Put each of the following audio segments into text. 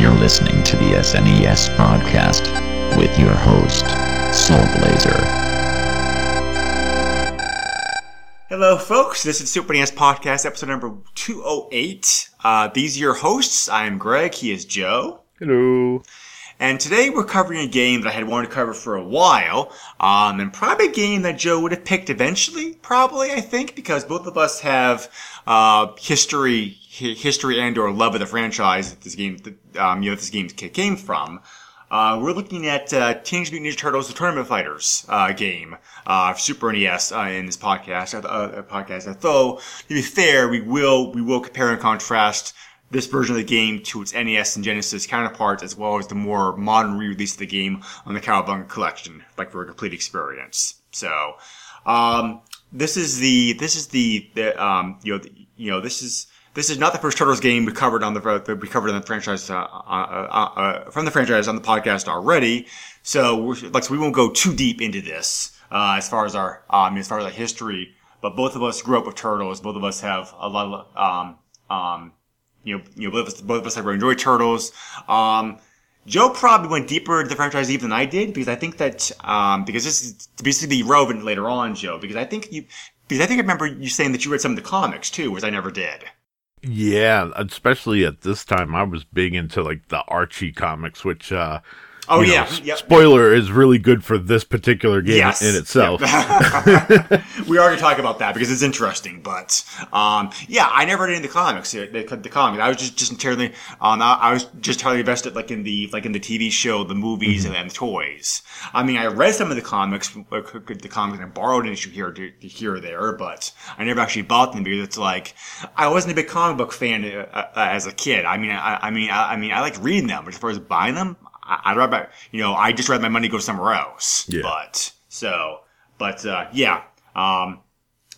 You're listening to the SNES podcast with your host, Soul Blazer. Hello, folks. This is Super NES Podcast, episode number 208. Uh, these are your hosts. I am Greg. He is Joe. Hello. And today we're covering a game that I had wanted to cover for a while. Um, and probably a game that Joe would have picked eventually, probably, I think, because both of us have uh, history hi- history and or love of the franchise that this game, um, you know, this game came from. Uh, we're looking at uh, Teenage Mutant Ninja Turtles: The Tournament Fighters uh, game uh, Super NES uh, in this podcast. Uh, uh, podcast. Though to be fair, we will we will compare and contrast this version of the game to its NES and Genesis counterparts, as well as the more modern re-release of the game on the Cowabunga Collection, like for a complete experience. So, um, this is the this is the, the um, you know the, you know this is this is not the first Turtles game we covered on the that we covered on the franchise uh, uh, uh, uh, from the franchise on the podcast already. So like so we won't go too deep into this uh, as far as our as far as our history. But both of us grew up with Turtles. Both of us have a lot of um, um, you know you know both of us both of us have enjoyed Turtles. Um, Joe probably went deeper into the franchise even than I did because I think that um, because this is basically relevant later on, Joe. Because I think you because I think I remember you saying that you read some of the comics too, which I never did. Yeah, especially at this time, I was big into like the Archie comics, which, uh, Oh know, yeah, s- yep. spoiler is really good for this particular game Yes. in itself. we are going to talk about that because it's interesting. But um, yeah, I never read any of the comics. uh, The, the comics. I was just just entirely. Um, I, I was just entirely invested like in the like in the TV show, the movies, Mm-hmm. and the toys. I mean, I read some of the comics, the comics, and I borrowed an issue here or here or there, but I never actually bought them because it's like I wasn't a big comic book fan uh, uh, as a kid. I mean, I, I mean, I, I mean, I like reading them, but as far as buying them, I, I'd rather, you know, I just rather my money go somewhere else. Yeah. But so, but uh, yeah. Um,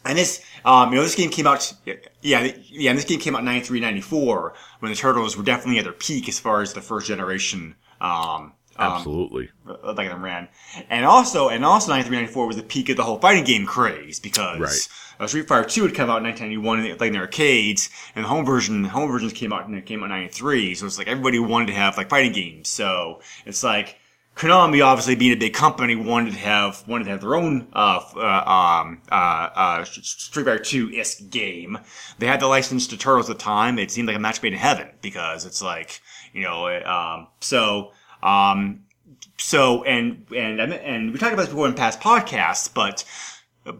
and this, um, you know, this game came out, yeah, yeah, and this game came out in 93, 94, when the Turtles were definitely at their peak as far as the first generation, um, um, Absolutely. like them ran. And also, and also 93, 94 was the peak of the whole fighting game craze because Right. Uh, Street Fighter 2 had come out in 1991, in the- like in the arcades, and the home version, home versions came out, and came out in 93, so it's like everybody wanted to have like fighting games. So it's like, Konami, obviously being a big company, wanted to have wanted to have their own uh, uh, um, uh, uh, Street Fighter Two isk game. They had the license to Turtles at the time. It seemed like a match made in heaven because it's like you know. it, Um, so um, so and and and we talked about this before in past podcasts, but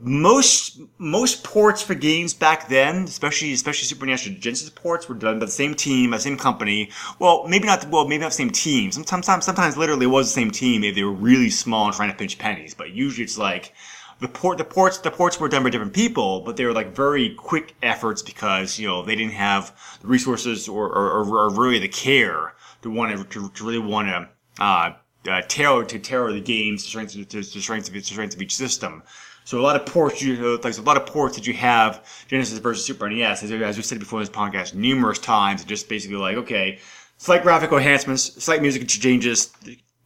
most most ports for games back then, especially especially Super and Genesis ports, were done by the same team, by the same company. Well, maybe not. Well, maybe not the same team. Sometimes, sometimes literally it was the same team if they were really small and trying to pinch pennies. But usually it's like the port, the ports, the ports were done by different people, but they were like very quick efforts because you know they didn't have the resources or or, or, really the care to want to to, to really want to. Uh, uh, tailor to tailor the games to strengths to, to of to strengths of each system. So a lot of ports, you like a lot of ports that you have Genesis versus Super NES, as, as we said before in this podcast numerous times, just basically like okay, slight graphical enhancements, slight music changes,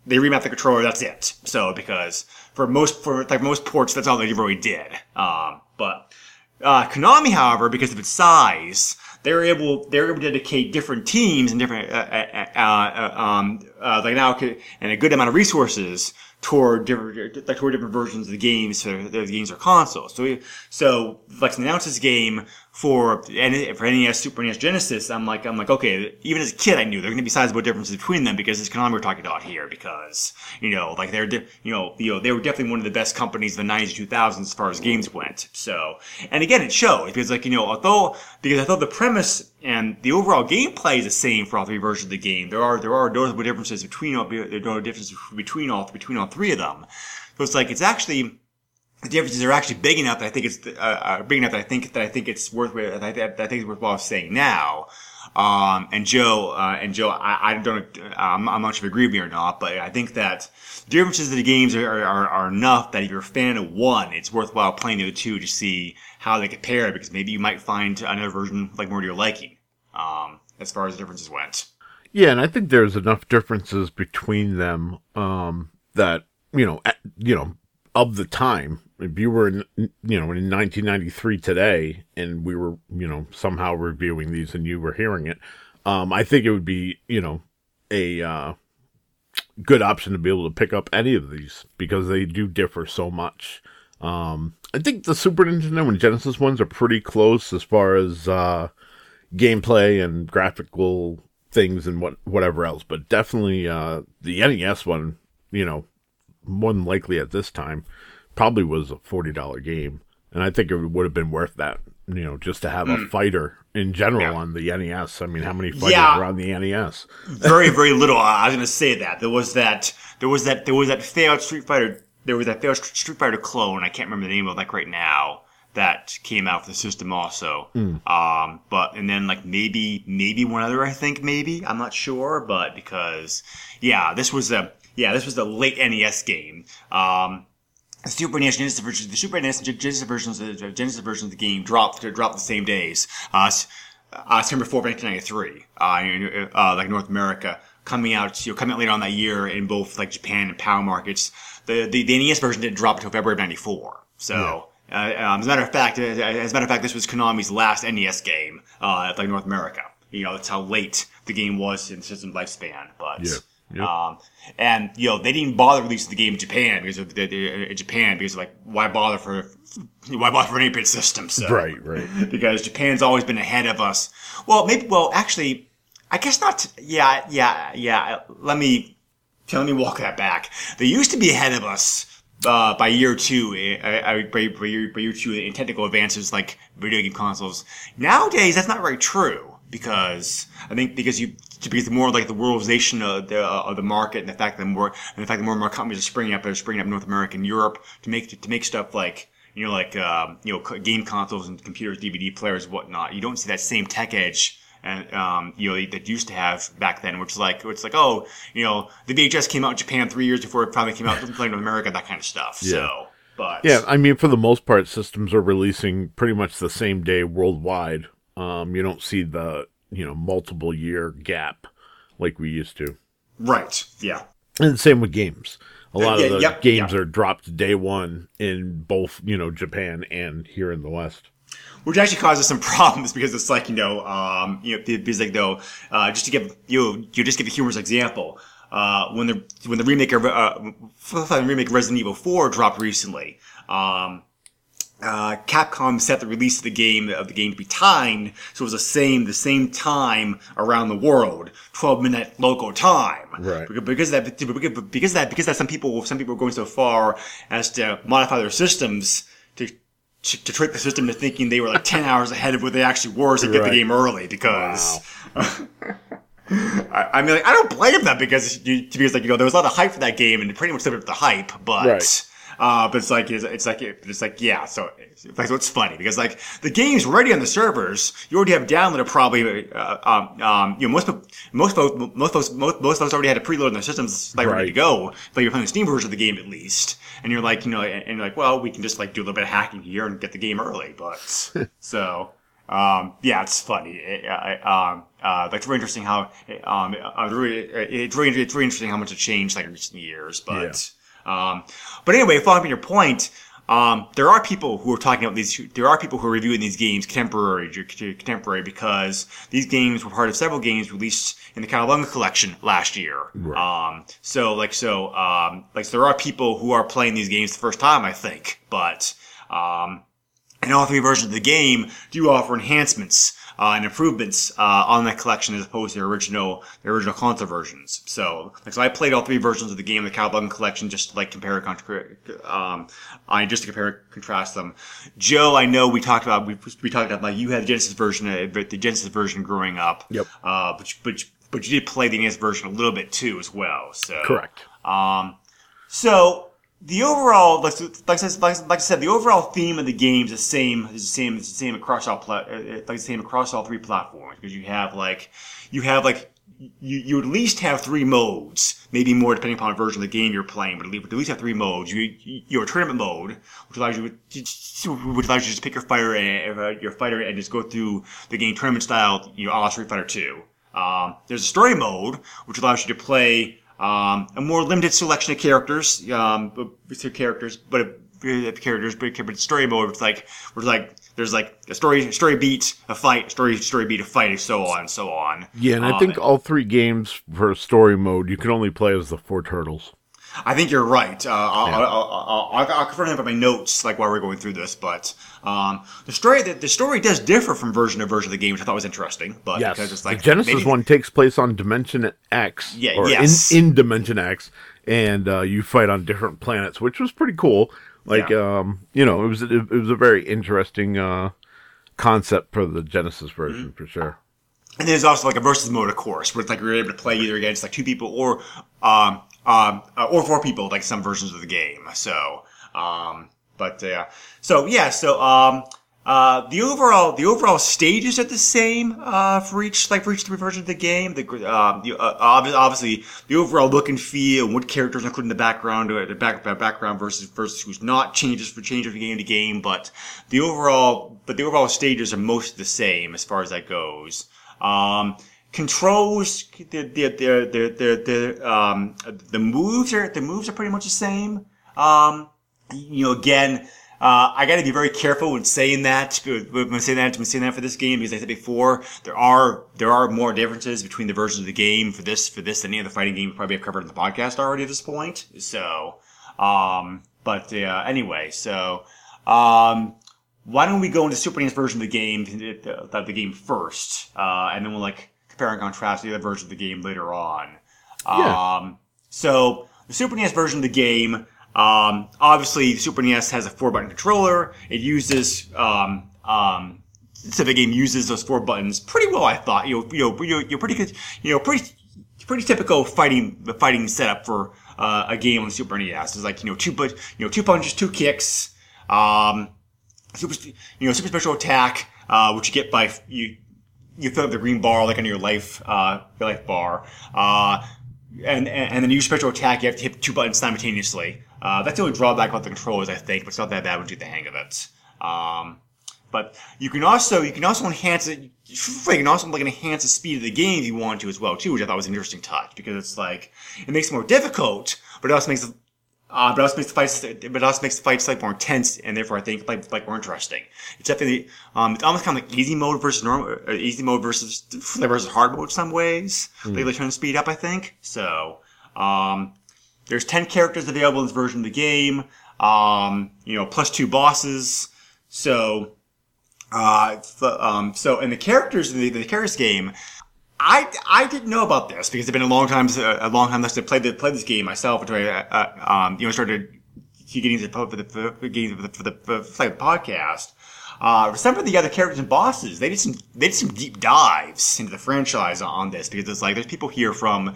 they remap the controller, that's it. So because for most for like most ports, that's all they really did. Um, but uh, Konami, however, because of its size, they were able they were able to dedicate different teams and different uh, uh, uh, uh, um, uh, like now and a good amount of resources toward different like toward different versions of the games for the games or consoles. So we, so like to announce this game for N- for NES, Super NES, Genesis, I'm like I'm like okay. Even as a kid, I knew there were going to be sizable differences between them because it's Konami we're talking about here. Because you know like they're you know you know they were definitely one of the best companies in the 90s, 2000s as far as games went. So and again, it showed because like you know although because I thought the premise and the overall gameplay is the same for all three versions of the game. There are there are noticeable differences between all there are differences between all between all three of them. So it's like it's actually the differences are actually big enough that I think it's uh, uh, big enough that I think that I think it's worth that I, that I think it's worthwhile saying now. Um, and Joe, uh, and Joe, I, I don't, um, I'm not sure if you agree with me or not, but I think that the differences of the games are, are, are enough that if you're a fan of one, it's worthwhile playing the two to see how they compare because maybe you might find another version like more to your liking. Um, as far as the differences went. Yeah, and I think there's enough differences between them um, that you know, you know, of the time. If you were in, you know, in 1993 today, and we were, you know, somehow reviewing these, and you were hearing it, um, I think it would be, you know, a uh, good option to be able to pick up any of these because they do differ so much. Um, I think the Super Nintendo and Genesis ones are pretty close as far as uh, gameplay and graphical things and what whatever else, but definitely uh, the NES one, you know, more than likely at this time, probably was a forty dollar game, and I think it would have been worth that. You know, just to have a fighter in general Yeah. on the NES. I mean, how many fighters Yeah. are on the NES? very very little. I was going to say that there was that there was that there was that failed Street Fighter there was that failed Street Fighter clone. I can't remember the name of like right now that came out for the system also. Um, but and then like maybe maybe one other I think maybe I'm not sure, but because yeah this was a yeah this was the late NES game. Um, the Super NES Genesis version, the Super NES Genesis versions, the Genesis version of the game dropped dropped the same days. Uh, uh, September 4th, 1993, uh, uh, like North America, coming out, you know, coming out later on that year in both like Japan and PAL markets. The, the, the NES version didn't drop until February of 94. So, uh, um, as a matter of fact, uh, as a matter of fact, this was Konami's last NES game, uh, at like North America. You know, that's how late the game was in the system lifespan, but, Yeah. Yep. um, and you know they didn't bother releasing the game in Japan because of the, the, in Japan because like why bother for why bother for an 8-bit system? So Right, right. because Japan's always been ahead of us. Well, maybe well actually, I guess not. Yeah, yeah, yeah. Let me let me walk that back. They used to be ahead of us. Uh, by year two, I, uh, by, by, year, by year two in technical advances like video game consoles. Nowadays, that's not very true because I think because you because the more like the worldization of the of the market and the fact that more and the fact that more and more companies are springing up, they're springing up in North America and Europe to make to make stuff like you know like um, you know game consoles and computers, DVD players, whatnot. You don't see that same tech edge. And um, you know that used to have back then, which is like it's like oh you know the VHS came out in Japan three years before it finally came out in North America, that kind of stuff. So, but Yeah, I mean, for the most part, systems are releasing pretty much the same day worldwide. Um, you don't see the you know multiple year gap like we used to. right, yeah. And the same with games. A lot yeah, of the yep, games yeah. are dropped day one in both, you know, Japan and here in the West. which actually causes some problems because it's like you know, um, you know, because like though, uh, just to give you, you just give a humorous example. Uh, when the when the remake of uh, remake of Resident Evil 4 dropped recently, um, uh, Capcom set the release of the game of the game to be timed, so it was the same the same time around the world, twelve minute local time. Right. Because, because of that because that because that some people some people are going so far as to modify their systems to to, to trick the system to thinking they were like 10 hours ahead of what they actually were to get the game early because I, I mean like, I don't blame them because you, because like you know there was a lot of hype for that game and pretty much lived up the hype but Right. Uh, but it's like it's, it's like it's like yeah so it's, like, so it's funny because like the game's ready on the servers you already have downloaded probably uh, um, um, you know most most folks most folks most, most folks already had it preloaded in their systems like ready to go but you're playing the Steam version of the game at least and you're like you know and, and you're like well we can just like do a little bit of hacking here and get the game early but so um, yeah, it's funny. It, I, um, uh, like, it's really interesting how, um, uh, really, it's really, it's really interesting how much it changed like in recent years. But, um, but anyway, following up your point, um, there are people who are talking about these. There are people who are reviewing these games contemporary, contemporary, because these games were part of several games released in the Cowabunga collection last year. Um, so like, so, um, like, so there are people who are playing these games the first time, I think, but, um, and all three versions of the game do offer enhancements uh, and improvements uh, on that collection as opposed to the original the original console versions. So, like, so I played all three versions of the game, the Cowabunga collection, just to like compare, um, I just to compare, contrast them. Joe, I know we talked about we, we talked about like you had the Genesis version, uh, the Genesis version growing up. Yep. Uh, but but but you did play the NES version a little bit too as well. So Correct. um, so the overall, like, like, I said, like, like I said, the overall theme of the game is the same. Is the same. It's the same across all pla- uh, like the same across all three platforms because you have like you have like you, you at least have three modes, maybe more depending upon the version of the game you're playing, but at least have three modes. You you have tournament mode, which allows you to, which allows you to just pick your fighter and uh, your fighter and just go through the game tournament style, you know, Street Fighter Two. Um, there's a story mode, which allows you to play um, a more limited selection of characters, um, with characters, but uh, characters, but, story mode, it's like, it's like there's like a story, story beat, a fight, story, story beat, a fight, and so on, and so on. Yeah, and I Um, think all three games for story mode, you can only play as the four turtles. I think you're right. Uh, I'll, I'll, I'll, I'll, I'll confirm it by my notes, like while we're going through this. But um, the story, the, the story does differ from version to version of the game, which I thought was interesting. But Yes, because it's like the Genesis maybe- one takes place on Dimension X, Yeah, or yes. in, in Dimension X, and uh, you fight on different planets, which was pretty cool. Like, Yeah. um, you know, it was it, it was a very interesting uh, concept for the Genesis version Mm-hmm. for sure. And there's also like a versus mode, of course, where it's like you're able to play either against like two people or um, um, uh, or four people, like some versions of the game. So, um, but uh, so yeah, so um, uh, the overall the overall stages are the same uh, for each like for each three versions of the game. The um, the, uh, obviously the overall look and feel, and what characters are included in the background, uh, the back uh, background versus versus who's not changes for changes from game to game. But the overall but the overall stages are most the same as far as that goes. Um, controls the the the the the, um the moves are the moves are pretty much the same. Um, you know, again, uh, I got to be very careful when saying that. When saying that, when saying that for this game, because I said before, there are there are more differences between the versions of the game for this for this than any other fighting game we probably have covered in the podcast already at this point. So, um, but uh, anyway, so um, why don't we go into Super NES version of the game, the, the game first, uh, and then we'll like compare and contrast the other version of the game later on. Yeah. Um, so the Super NES version of the game, um, obviously the Super NES has a four button controller. It uses, um, um, so the game uses those four buttons pretty well, I thought. You know, you know, you're, you're pretty good, you know, pretty, pretty typical fighting, the fighting setup for, uh, a game on Super NES. It's like, you know, two, but, you know, two punches, two kicks, um, super, you know, super special attack, uh, which you get by you, you fill up the green bar like on your life, uh, your life bar, uh, and, and then you use special attack. You have to hit two buttons simultaneously. Uh, that's the only drawback about the controllers, I think, but it's not that bad once you get the hang of it. Um, but you can also you can also enhance it. You can also like enhance the speed of the game if you want to as well too, which I thought was an interesting touch because it's like it makes it more difficult, but it also makes it uh, but it also makes the fights, but it also makes the fights like more intense, and therefore I think like, like more interesting. It's definitely, um, it's almost kind of like easy mode versus normal, uh, easy mode versus versus hard mode in some ways. Like they're trying to speed up, I think. So, um, there's ten characters available in this version of the game. Um, you know, plus two bosses. So, uh, f- um, so and the characters in the, the characters game, I, I didn't know about this because it's been a long time a long time since I played the, played this game myself until I uh, um, you know started getting into for the for the for the, for the, for the podcast. Uh, some of the other characters and bosses they did some they did some deep dives into the franchise on this because it's like there's people here from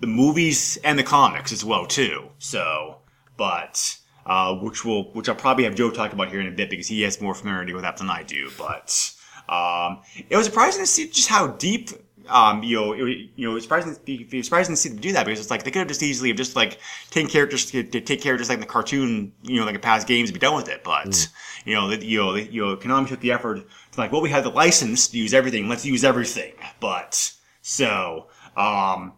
the movies and the comics as well too. So, but uh, which will which I'll probably have Joe talk about here in a bit because he has more familiarity with that than I do. But um, it was surprising to see just how deep. Um, you know, it, you know, it's surprising, was surprising to see them do that because it's like they could have just easily have just like taken characters, to, to take characters like in the cartoon, you know, like in past games and be done with it. But you know, the, you know, the, you know, Konami took the effort to like, well, we have the license to use everything. Let's use everything. But so, um,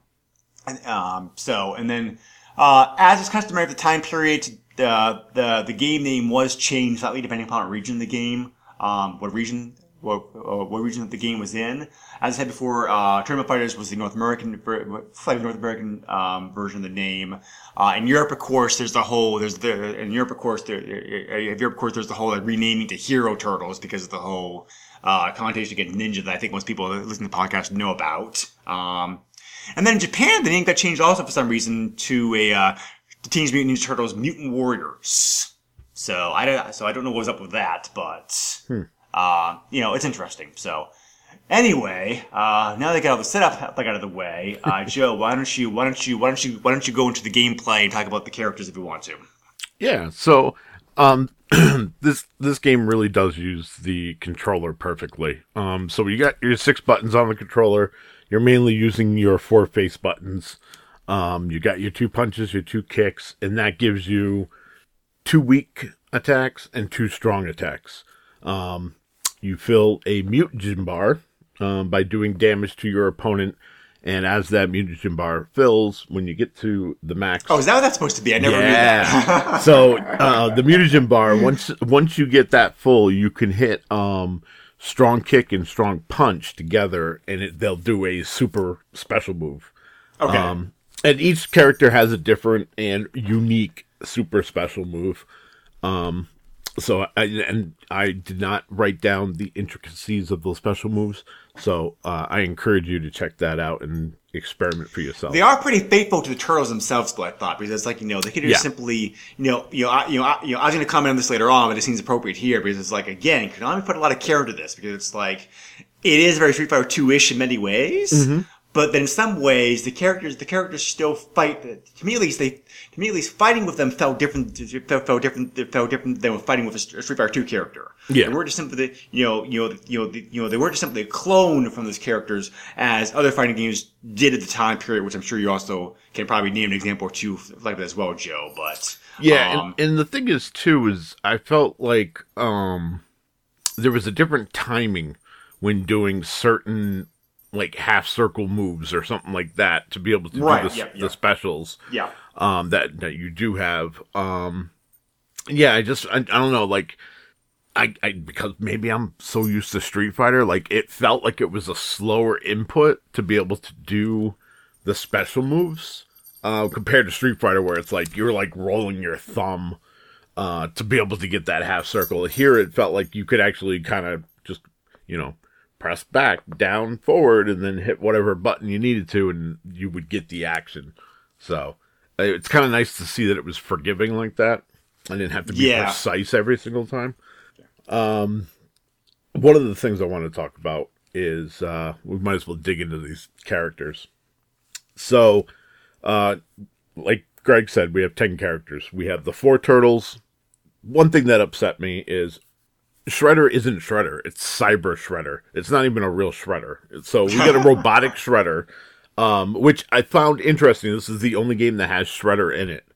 and, um, so, and then, uh, as is customary at the time period, the, the, the game name was changed slightly depending upon what region of the game, um, what region, what, uh, what region the game was in. As I said before, uh, Tournament Fighters was the North American, slightly North American, um, version of the name. Uh, in Europe, of course, there's the whole, there's the, in Europe, of course, there, uh, in Europe, of course, there's the whole like, renaming to Hero Turtles because of the whole, uh, connotation against ninja that I think most people that listen to the podcast know about. Um, and then in Japan, the name got changed also for some reason to a uh, Teenage Mutant Ninja Turtles Mutant Warriors. So I don't, so I don't know what was up with that, but uh, you know it's interesting. So anyway, uh, now that I got all the setup like out of the way, uh, Joe, why don't you why don't you why don't you why don't you go into the gameplay and talk about the characters if you want to? Yeah, so um this this game really does use the controller perfectly. Um so you got your six buttons on the controller. You're mainly using your four face buttons. Um you got your two punches, your two kicks, and that gives you two weak attacks and two strong attacks. Um you fill a mutagen bar um, by doing damage to your opponent and as that mutagen bar fills, when you get to the max Oh, is that what that's supposed to be? I never knew that. yeah. so uh, the mutagen bar once once you get that full, you can hit um, strong kick and strong punch together, and it, they'll do a super special move. Okay. Um, and each character has a different and unique super special move. Um, so I and I did not write down the intricacies of those special moves. So uh, I encourage you to check that out and experiment for yourself. They are pretty faithful to the turtles themselves, though I thought, because it's like you know they could just Yeah. simply you know you know I, you know I, you know I was going to comment on this later on, but it seems appropriate here because it's like again Konami put a lot of care into this because it's like it is very Street Fighter Two ish in many ways, Mm-hmm. But then in some ways the characters the characters still fight. To me at least they to me at least fighting with them felt different felt, felt different felt different than fighting with a Street Fighter Two character. Yeah. They weren't just simply, you know, you know, you know, the, you know, they weren't just simply a clone from those characters as other fighting games did at the time period, which I'm sure you also can probably name an example or two like that as well, Joe. But Yeah, um, and, and the thing is too is I felt like um there was a different timing when doing certain like half circle moves or something like that to be able to Right, do the, yep, the specials yeah, um that that you do have. Um yeah i just i, I don't know like I, I because maybe i'm so used to street fighter like it felt like it was a slower input to be able to do the special moves uh compared to street fighter where it's like you're like rolling your thumb uh to be able to get that half circle. Here it felt like you could actually kind of just you know press back down forward and then hit whatever button you needed to and you would get the action so uh, it's kind of nice to see that it was forgiving like that. I didn't have to be Yeah. precise every single time. Um, one of the things I want to talk about is uh, we might as well dig into these characters. So, uh, like Greg said, we have 10 characters. We have the four turtles. One thing that upset me is Shredder isn't Shredder. It's Cyber Shredder. It's not even a real Shredder. So we get a robotic Shredder, um, which I found interesting. This is the only game that has Shredder in it.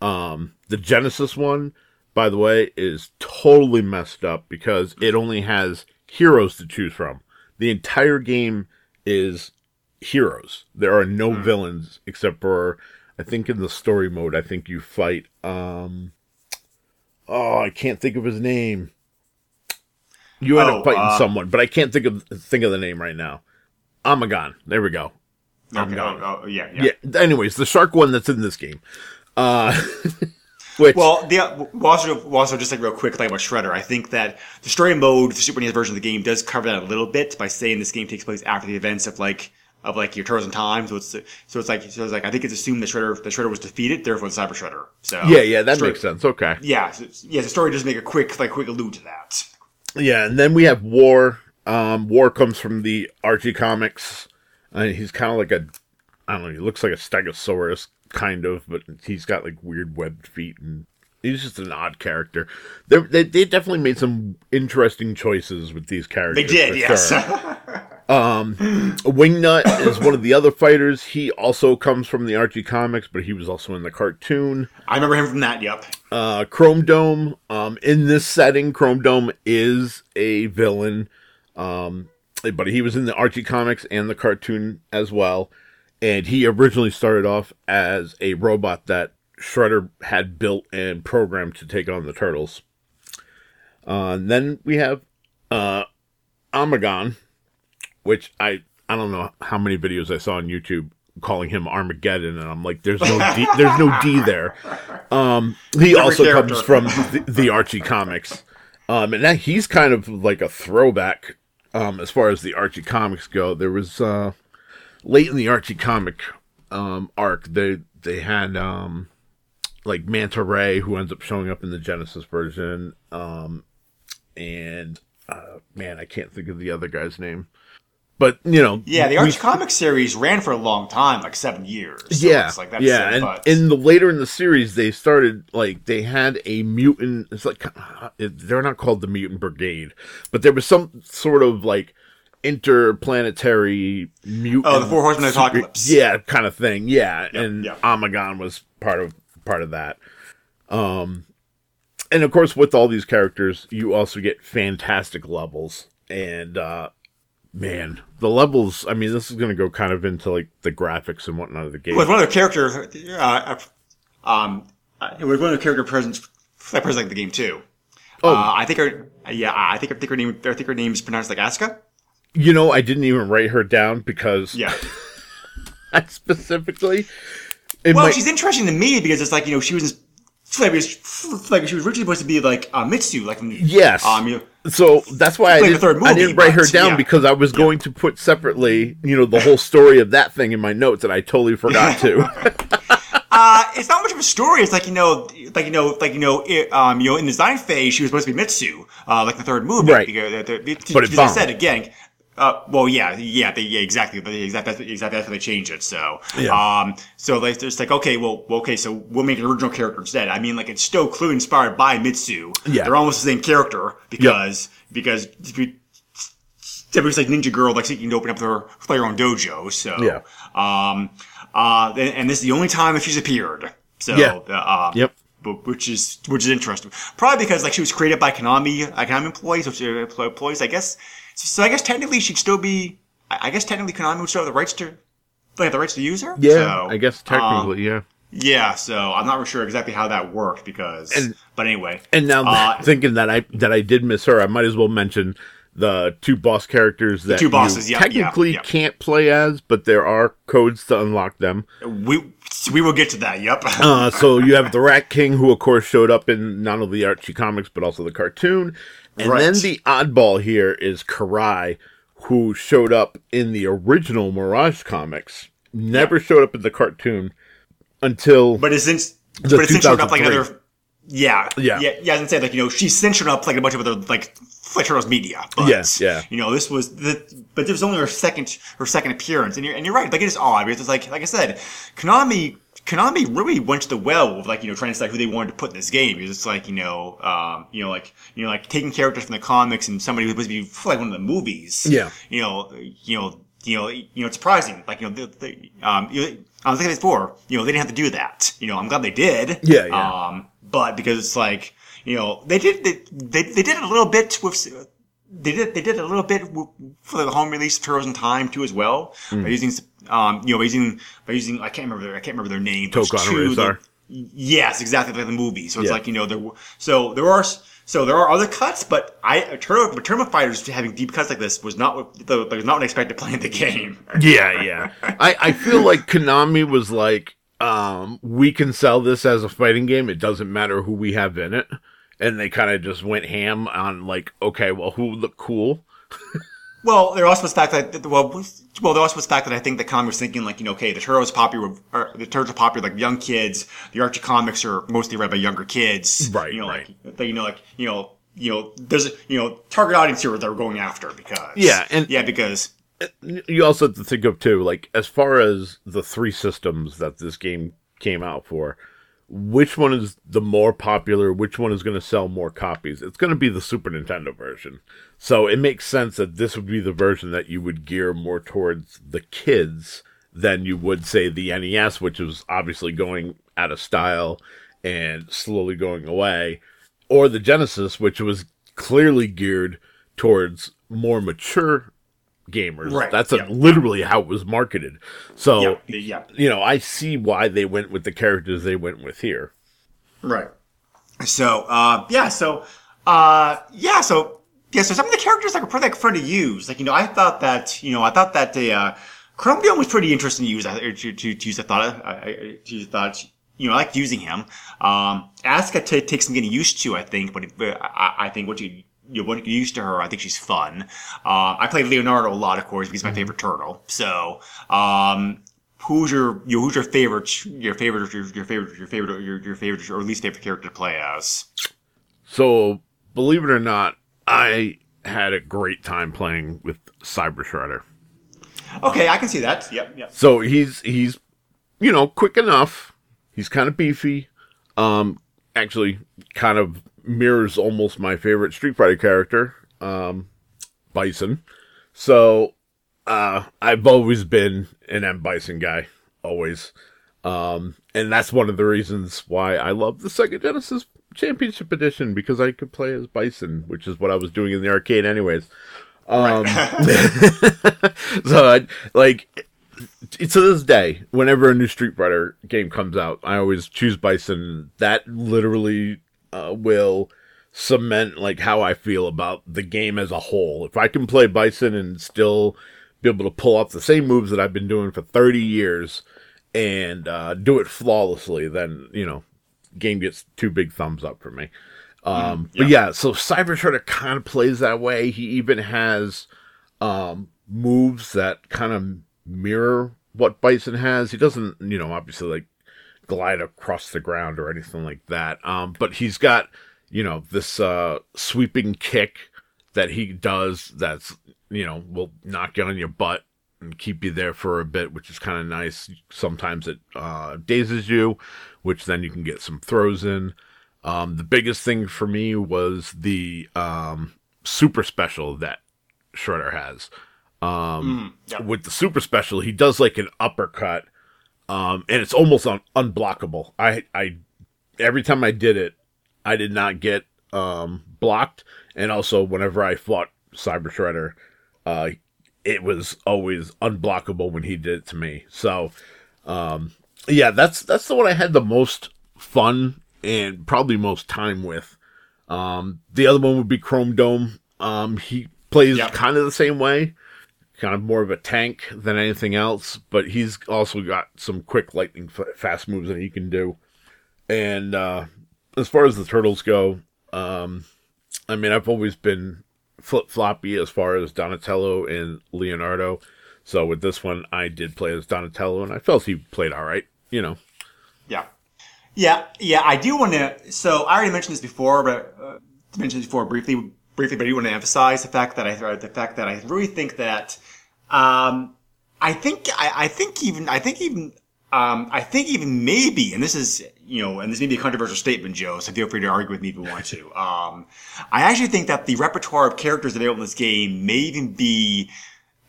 Um, the Genesis one, by the way, is totally messed up because it only has heroes to choose from. The entire game is heroes. There are no villains except for I think in the story mode I think you fight um oh I can't think of his name. You end Oh, up fighting uh, someone, but I can't think of think of the name right now. Armaggon. There we go. okay, Armaggon. oh, oh, yeah, yeah. Yeah. Anyways, the shark one that's in this game. Uh which Well, the uh, well, also, also just like real quick, like about Shredder, I think that the story mode, the Super NES version of the game, does cover that a little bit by saying this game takes place after the events of like of like your Turtles in Time. So it's so it's like so it's like I think it's assumed that Shredder that Shredder was defeated, therefore the Cyber Shredder. So yeah, yeah, that story- makes sense. Okay. Yeah, so yeah. The story does make a quick like quick allude to that. Yeah, and then we have War. Um, War comes from the Archie comics. Uh, he's kind of like a, I don't know, he looks like a Stegosaurus, kind of, but he's got like weird webbed feet, and he's just an odd character. They, they, they definitely made some interesting choices with these characters. They did, yes. sure. Wingnut is one of the other fighters. He also comes from the Archie comics, but he was also in the cartoon I remember him from that. Yep. uh, Chrome Dome. Um, in this setting, Chrome Dome is a villain, um, but he was in the Archie comics and the cartoon as well. And he originally started off as a robot that Shredder had built and programmed to take on the turtles. Uh, and then we have uh, Amagon, which I I don't know how many videos I saw on YouTube calling him Armageddon, and I'm like, there's no D, there's no D there. Um, he also character. comes from the, the Archie comics, um, and that he's kind of like a throwback um, as far as the Archie comics go. There was uh, late in the Archie comic um, arc, they they had um, like Manta Ray, who ends up showing up in the Genesis version, um, and uh, man, I can't think of the other guy's name. But you know, Yeah, the Archie Comics series ran for a long time, like seven years. So yeah, it's like that's yeah, and in the later in the series, they started like they had a mutant. It's like uh, they're not called the Mutant Brigade, but there was some sort of like interplanetary mutant. Oh, the Four Horsemen of the Apocalypse. yeah, kind of thing. Yeah, and yeah. Armaggon was part of part of that. Um, and of course, with all these characters, you also get fantastic levels, and uh, man, the levels. I mean, this is going to go kind of into like the graphics and whatnot of the game. With one of the character, uh, uh, um, uh, it was one of the character presents that presents like the game too. Oh. Uh, I think her, yeah, I think I think her name, I think her name is pronounced like Asuka. You know, I didn't even write her down because Yeah. Specifically. Well, my, she's interesting to me because it's like you know she was like, like she was originally supposed to be like uh, Mitsu, like from, yes. um, you so that's why I didn't, third I didn't write her down yeah. because I was going to put separately, you know, the whole story of that thing in my notes, and I totally forgot to. Uh, it's not much of a story. It's like you know, like you know, like you know, it, um, you know, in the design phase, she was supposed to be Mitsu, uh, like the third movie. Right. Because, uh, the, the, But it because I said again. Uh, well, yeah, yeah, they, yeah, exactly, but exactly, that's, exactly that's how they change it. So, Yeah. um, so like, it's like, okay, well, okay, so we'll make an original character instead. I mean, like, it's still clearly inspired by Mitsu. Yeah. they're almost the same character because because it was like Ninja Girl, like seeking to open up their play her own dojo. So, Yeah. um, uh, and, and this is the only time that she's appeared. So, Yeah. uh, Yep. which is which is interesting. Probably because like she was created by Konami, uh, Konami employees, which are employees. I guess. So I guess technically she'd still be. I guess technically Konami would still have the rights to. They have the rights to use her. yeah, So, I guess um, technically, yeah. yeah. So I'm not really sure exactly how that worked because. And- but anyway. And now uh, thinking that I that I did miss her, I might as well mention the two boss characters that two bosses, yeah, technically yeah. can't play as, but there are codes to unlock them. we we will get to that. Yep. Uh, so you have the Rat King, who of course showed up in not only the Archie comics but also the cartoon, and Right. then the oddball here is Karai, who showed up in the original Mirage comics, never showed up in the cartoon until But it's since The but it's since showed up like another. Yeah, Yeah. yeah, yeah. I was say like you know she's since shown up like a bunch of other like Turtles media. But, Yes, yeah. You know this was the but this was only her second her second appearance, and you're and you're right. Like it is odd because it's like like I said, Konami. Konami really went to the well of like you know trying to decide who they wanted to put in this game because it's like you know um, you know like you know like taking characters from the comics and somebody who's supposed to be like one of the movies Yeah. you know you know you know you know it's surprising like you know the, the um you, I was thinking before you know they didn't have to do that you know I'm glad they did Yeah, yeah. um but because it's like you know they did they they, they did a little bit with they did they did a little bit for the home release of Turtles in Time too as well Hmm. by using um you know by using by using I can't remember their, I can't remember their name but it's Tokon two Rahzar. that- yes exactly like the movie so it's Yeah. like you know there so there are so there are other cuts but I Turtle but Tournament Fighters having deep cuts like this was not what the, was not what I expected playing the game Yeah, yeah. I, I feel like Konami was like, um, we can sell this as a fighting game. It doesn't matter who we have in it. And they kind of just went ham on like, okay, well, who look cool? Well, there also was the fact that well, well, there also was the fact that I think the comic was thinking like you know, okay, the Turtles popular, the Turtles are popular like young kids. The Archie comics are mostly read by younger kids, Right, You know, right. like like, you know, like you know, you know, there's a you know target audience here that we're going after because Yeah, and- yeah, because You also have to think of too, like as far as the three systems that this game came out for, which one is the more popular? Which one is going to sell more copies? It's going to be the Super Nintendo version. So it makes sense that this would be the version that you would gear more towards the kids than you would say the NES, which was obviously going out of style and slowly going away, or the Genesis, which was clearly geared towards more mature gamers. Right, That's a, yeah. literally how it was marketed. So, yeah, yeah, you know, I see why they went with the characters they went with here. right. So uh, yeah, so uh, yeah, so yeah, so some of the characters like are pretty like fun to use. Like you know, I thought that you know, I thought that the uh, Chrome Dome was pretty interesting to use. I- To, to, to use, I thought, I, I to thought, you know, I liked using him. Um, Asuka t- takes some getting used to, I think, but uh, I, I think once you you get used to her, I think she's fun. Uh, I played Leonardo a lot, of course, because he's my favorite turtle. So, um, who's your, your who's your favorite your favorite your, your favorite your favorite your, your favorite or least favorite character to play as? So, believe it or not, I had a great time playing with Cyber Shredder. Okay, I can see that. Yep, yep. So he's he's you know quick enough. He's kind of beefy. Um, actually, kind of mirrors almost my favorite Street Fighter character, um, Bison. So uh, I've always been an M Bison guy, always. Um, and that's one of the reasons why I love the Sega Genesis Championship Edition because I could play as Bison, which is what I was doing in the arcade, anyways. Um, so I like to this day, whenever a new Street Fighter game comes out, I always choose Bison. That literally uh, will cement like how I feel about the game as a whole. If I can play Bison and still be able to pull off the same moves that I've been doing for 30 years and uh, do it flawlessly, then, you know, game gets two big thumbs up for me. Um, But yeah, so Cyber Shredder kind of plays that way. He even has um, moves that kind of mirror what Bison has. He doesn't, you know, obviously like glide across the ground or anything like that. Um, but he's got, you know, this uh, sweeping kick that he does that's, you know, will knock you on your butt and keep you there for a bit, which is kind of nice. Sometimes it uh, dazes you, which then you can get some throws in. Um, the biggest thing for me was the um, super special that Shredder has. Um, yep. With the super special, he does like an uppercut, um, and it's almost un- unblockable. I, I, every time I did it, I did not get um, blocked, and also whenever I fought Cyber Shredder, uh, it was always unblockable when he did it to me. So, um, yeah, that's that's the one I had the most fun and probably most time with. Um, the other one would be Chrome Dome. Um, he plays Yep. kind of the same way, kind of more of a tank than anything else, but he's also got some quick lightning fast moves that he can do. And uh, as far as the turtles go, um, I mean, I've always been flip floppy as far as Donatello and Leonardo. So with this one, I did play as Donatello, and I felt he played all right. You know, Yeah. Yeah, yeah, I do want to. So I already mentioned this before, but uh, mentioned this before briefly, briefly. But I do want to emphasize the fact that I the fact that I really think that, um, I think I, I think even I think even um, I think even maybe, and this is you know, and this may be a controversial statement, Joe. So feel free to argue with me if you want to. Um, I actually think that the repertoire of characters available in this game may even be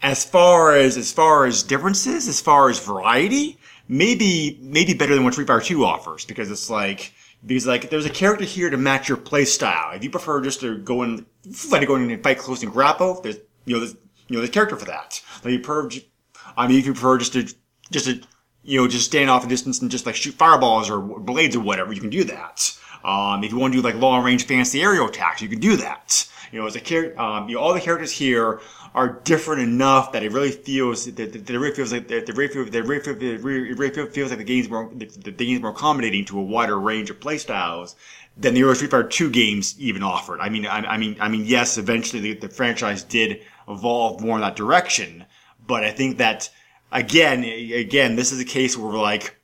as far as as far as differences, as far as variety, maybe maybe better than what Street Fighter Two offers because it's like because like there's a character here to match your play style. If you prefer just to go in, like to go in and fight close and grapple, there's you know there's you know there's character for that. Like you prefer, I mean, if you prefer just to just to you know just stand off a distance and just like shoot fireballs or blades or whatever, you can do that. Um, if you want to do like long range fancy aerial attacks, you can do that. You know, as a character, um, you know, all the characters here are different enough that it really feels that, it really feels like that really that really, really, really feels like the game's more the, the game's more accommodating to a wider range of playstyles than the early Street Fighter Two games even offered. I mean, I, I mean, I mean, yes, eventually the, the franchise did evolve more in that direction, but I think that again, again, this is a case where we're like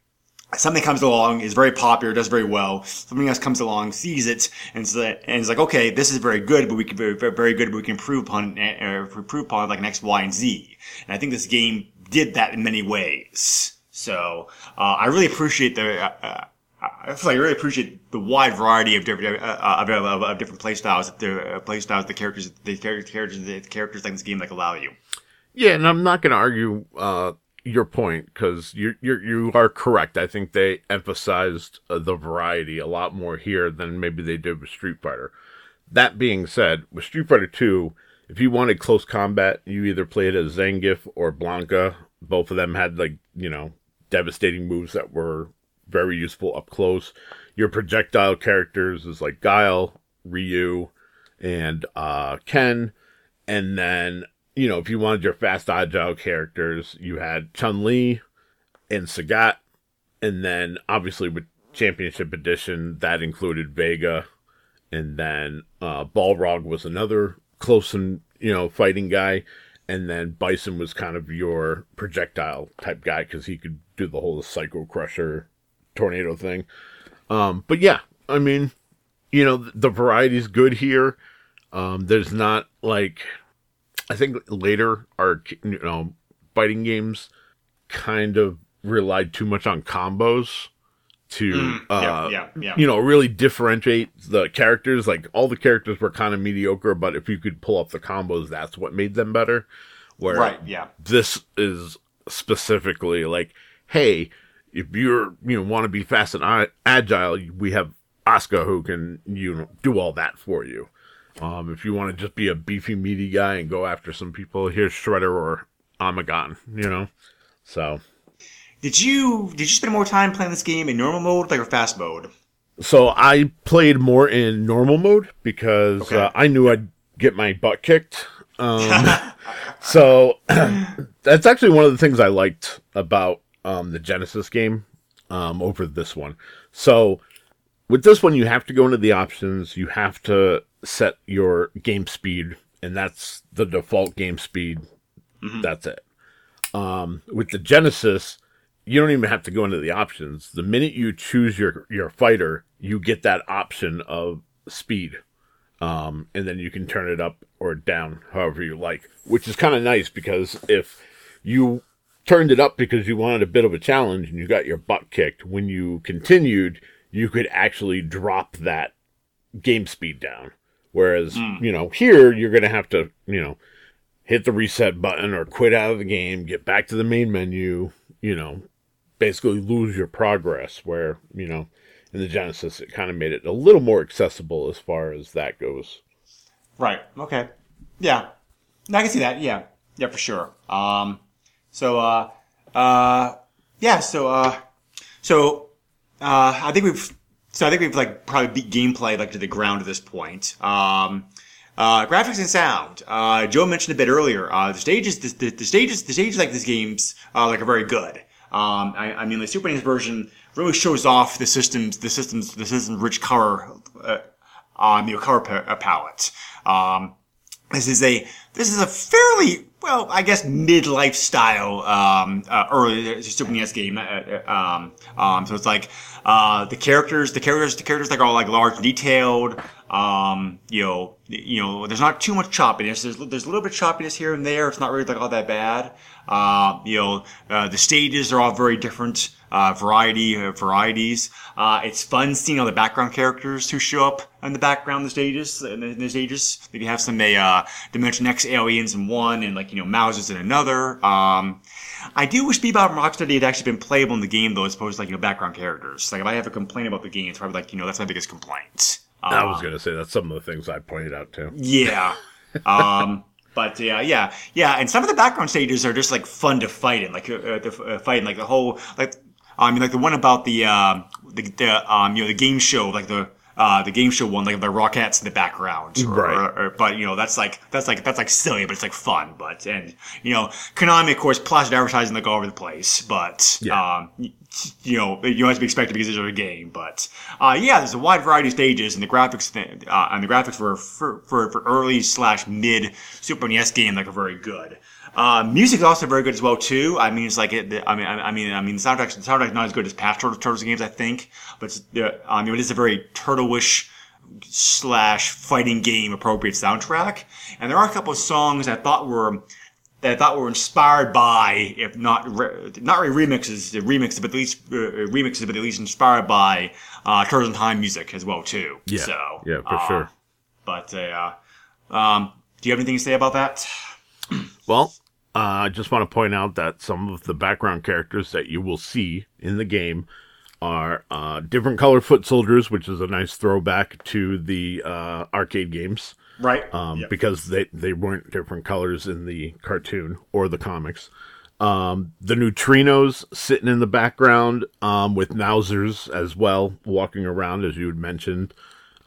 something comes along, is very popular, does very well. Something else comes along, sees it, and it's, like- and it's like, okay, this is very good, but we can very, very good, but we can improve upon, uh, improve upon like next Y and Z. And I think this game did that in many ways. So uh, I really appreciate the. Uh, uh, I feel like I really appreciate the wide variety of different uh, of, of, of different playstyles, the uh, playstyles, the characters, the characters, characters, the characters like this game like allow you. Yeah, and I'm not going to argue uh, your point because you you you are correct. I think they emphasized uh, the variety a lot more here than maybe they did with Street Fighter. That being said, with Street Fighter Two, if you wanted close combat, you either played as Zangief or Blanka. Both of them had like you know devastating moves that were very useful up close. Your projectile characters is like Guile, Ryu, and uh, Ken. And then, you know, if you wanted your fast agile characters, you had Chun Li and Sagat. And then obviously with Championship Edition, that included Vega. And then uh, Balrog was another close and, you know, fighting guy. And then Bison was kind of your projectile type guy because he could do the whole Psycho Crusher tornado thing. Um, but yeah, I mean, you know, the, the variety's good here. Um, there's not like, I think later our, you know, fighting games kind of relied too much on combos to uh Mm, yeah, yeah. you know really differentiate the characters like all the characters were kind of mediocre but if you could pull up the combos that's what made them better where Right, yeah. this is specifically like hey if you're you know want to be fast and agile we have Asuka who can you know do all that for you um if you want to just be a beefy meaty guy and go after some people here's Shredder or Armaggon you know so Did you did you spend more time playing this game in normal mode, like or fast mode? So I played more in normal mode because Okay. uh, I knew I'd get my butt kicked. Um, so that's actually one of the things I liked about um, the Genesis game um, over this one. So with this one, you have to go into the options. You have to set your game speed, and that's the default game speed. That's it. Um, with the Genesis, you don't even have to go into the options. The minute you choose your your fighter, you get that option of speed, um, and then you can turn it up or down however you like, which is kind of nice because if you turned it up because you wanted a bit of a challenge and you got your butt kicked, when you continued, you could actually drop that game speed down. Whereas, you know, here you're going to have to, you know, hit the reset button or quit out of the game, get back to the main menu, you know, basically lose your progress. Where, you know, in the Genesis, it kind of made it a little more accessible as far as that goes. Right. Okay. Yeah. I can see that. Yeah. Yeah, for sure. Um, so, uh, uh, yeah. So, uh, so, uh, I think we've, so I think we've like probably beat gameplay like to the ground at this point. Um, uh, graphics and sound. Uh, Joe mentioned a bit earlier. Uh, the stages, the, the, the stages, the stages like these games, uh, like are very good. Um, I, I mean, the Super NES version really shows off the system's, the system's, the system's rich color, uh, um, you color pa- palette. Um, this is a this is a fairly well, I guess mid-life style um, uh, early Super NES game. Uh, uh, um, um, so it's like uh, the characters, the characters, the characters like are all like large detailed. Um, you know, you know, there's not too much choppiness. There's there's a little bit of choppiness here and there. It's not really like all that bad. Uh, you know, uh, the stages are all very different. Uh, variety uh, varieties. Uh, it's fun seeing all the background characters who show up in the background the stages. In the, in the stages, you have some uh, Dimension X aliens in one, and like you know Mousers in another. Um, I do wish Bebop and Rocksteady had actually been playable in the game though, as opposed to like you know background characters. Like if I have a complaint about the game, it's probably like you know that's my biggest complaint. I Uh, was going to say that's some of the things I pointed out too. yeah. Um, but yeah, yeah, yeah. And some of the background stages are just like fun to fight in, like uh, uh, the uh, fight in, like the whole like. I mean, like the one about the uh, the, the um, you know the game show, like the uh, the game show one, like the Rockettes in the background, or, Right. or- or- but you know that's like that's like that's like silly, but it's like fun. But and you know Konami, of course, plastered advertising like all over the place. But Yeah. um, you know you always be expected because it's a game. But uh, yeah, there's a wide variety of stages, and the graphics uh, and the graphics for for for, for early slash mid Super NES game like are very good. Uh, music is also very good as well too. I mean, it's like it. I mean, I mean, I mean, the soundtrack the soundtrack's not as good as past Turtles, Turtles games, I think, but it's, uh, I mean, it is a very turtle-ish slash fighting game appropriate soundtrack. And there are a couple of songs I thought were that I thought were inspired by, if not re- not really remixes, the remixes, but at least uh, remixes, but at least inspired by uh, Turtles in Time music as well too. Yeah. So yeah, for uh, sure. But uh, um, do you have anything to say about that? Well, uh, I just want to point out that some of the background characters that you will see in the game are uh, different color foot soldiers, which is a nice throwback to the uh, arcade games. Right. um, Yep. because they, they weren't different colors in the cartoon or the comics. Um, the neutrinos sitting in the background um, with Mousers as well, walking around as you had mentioned.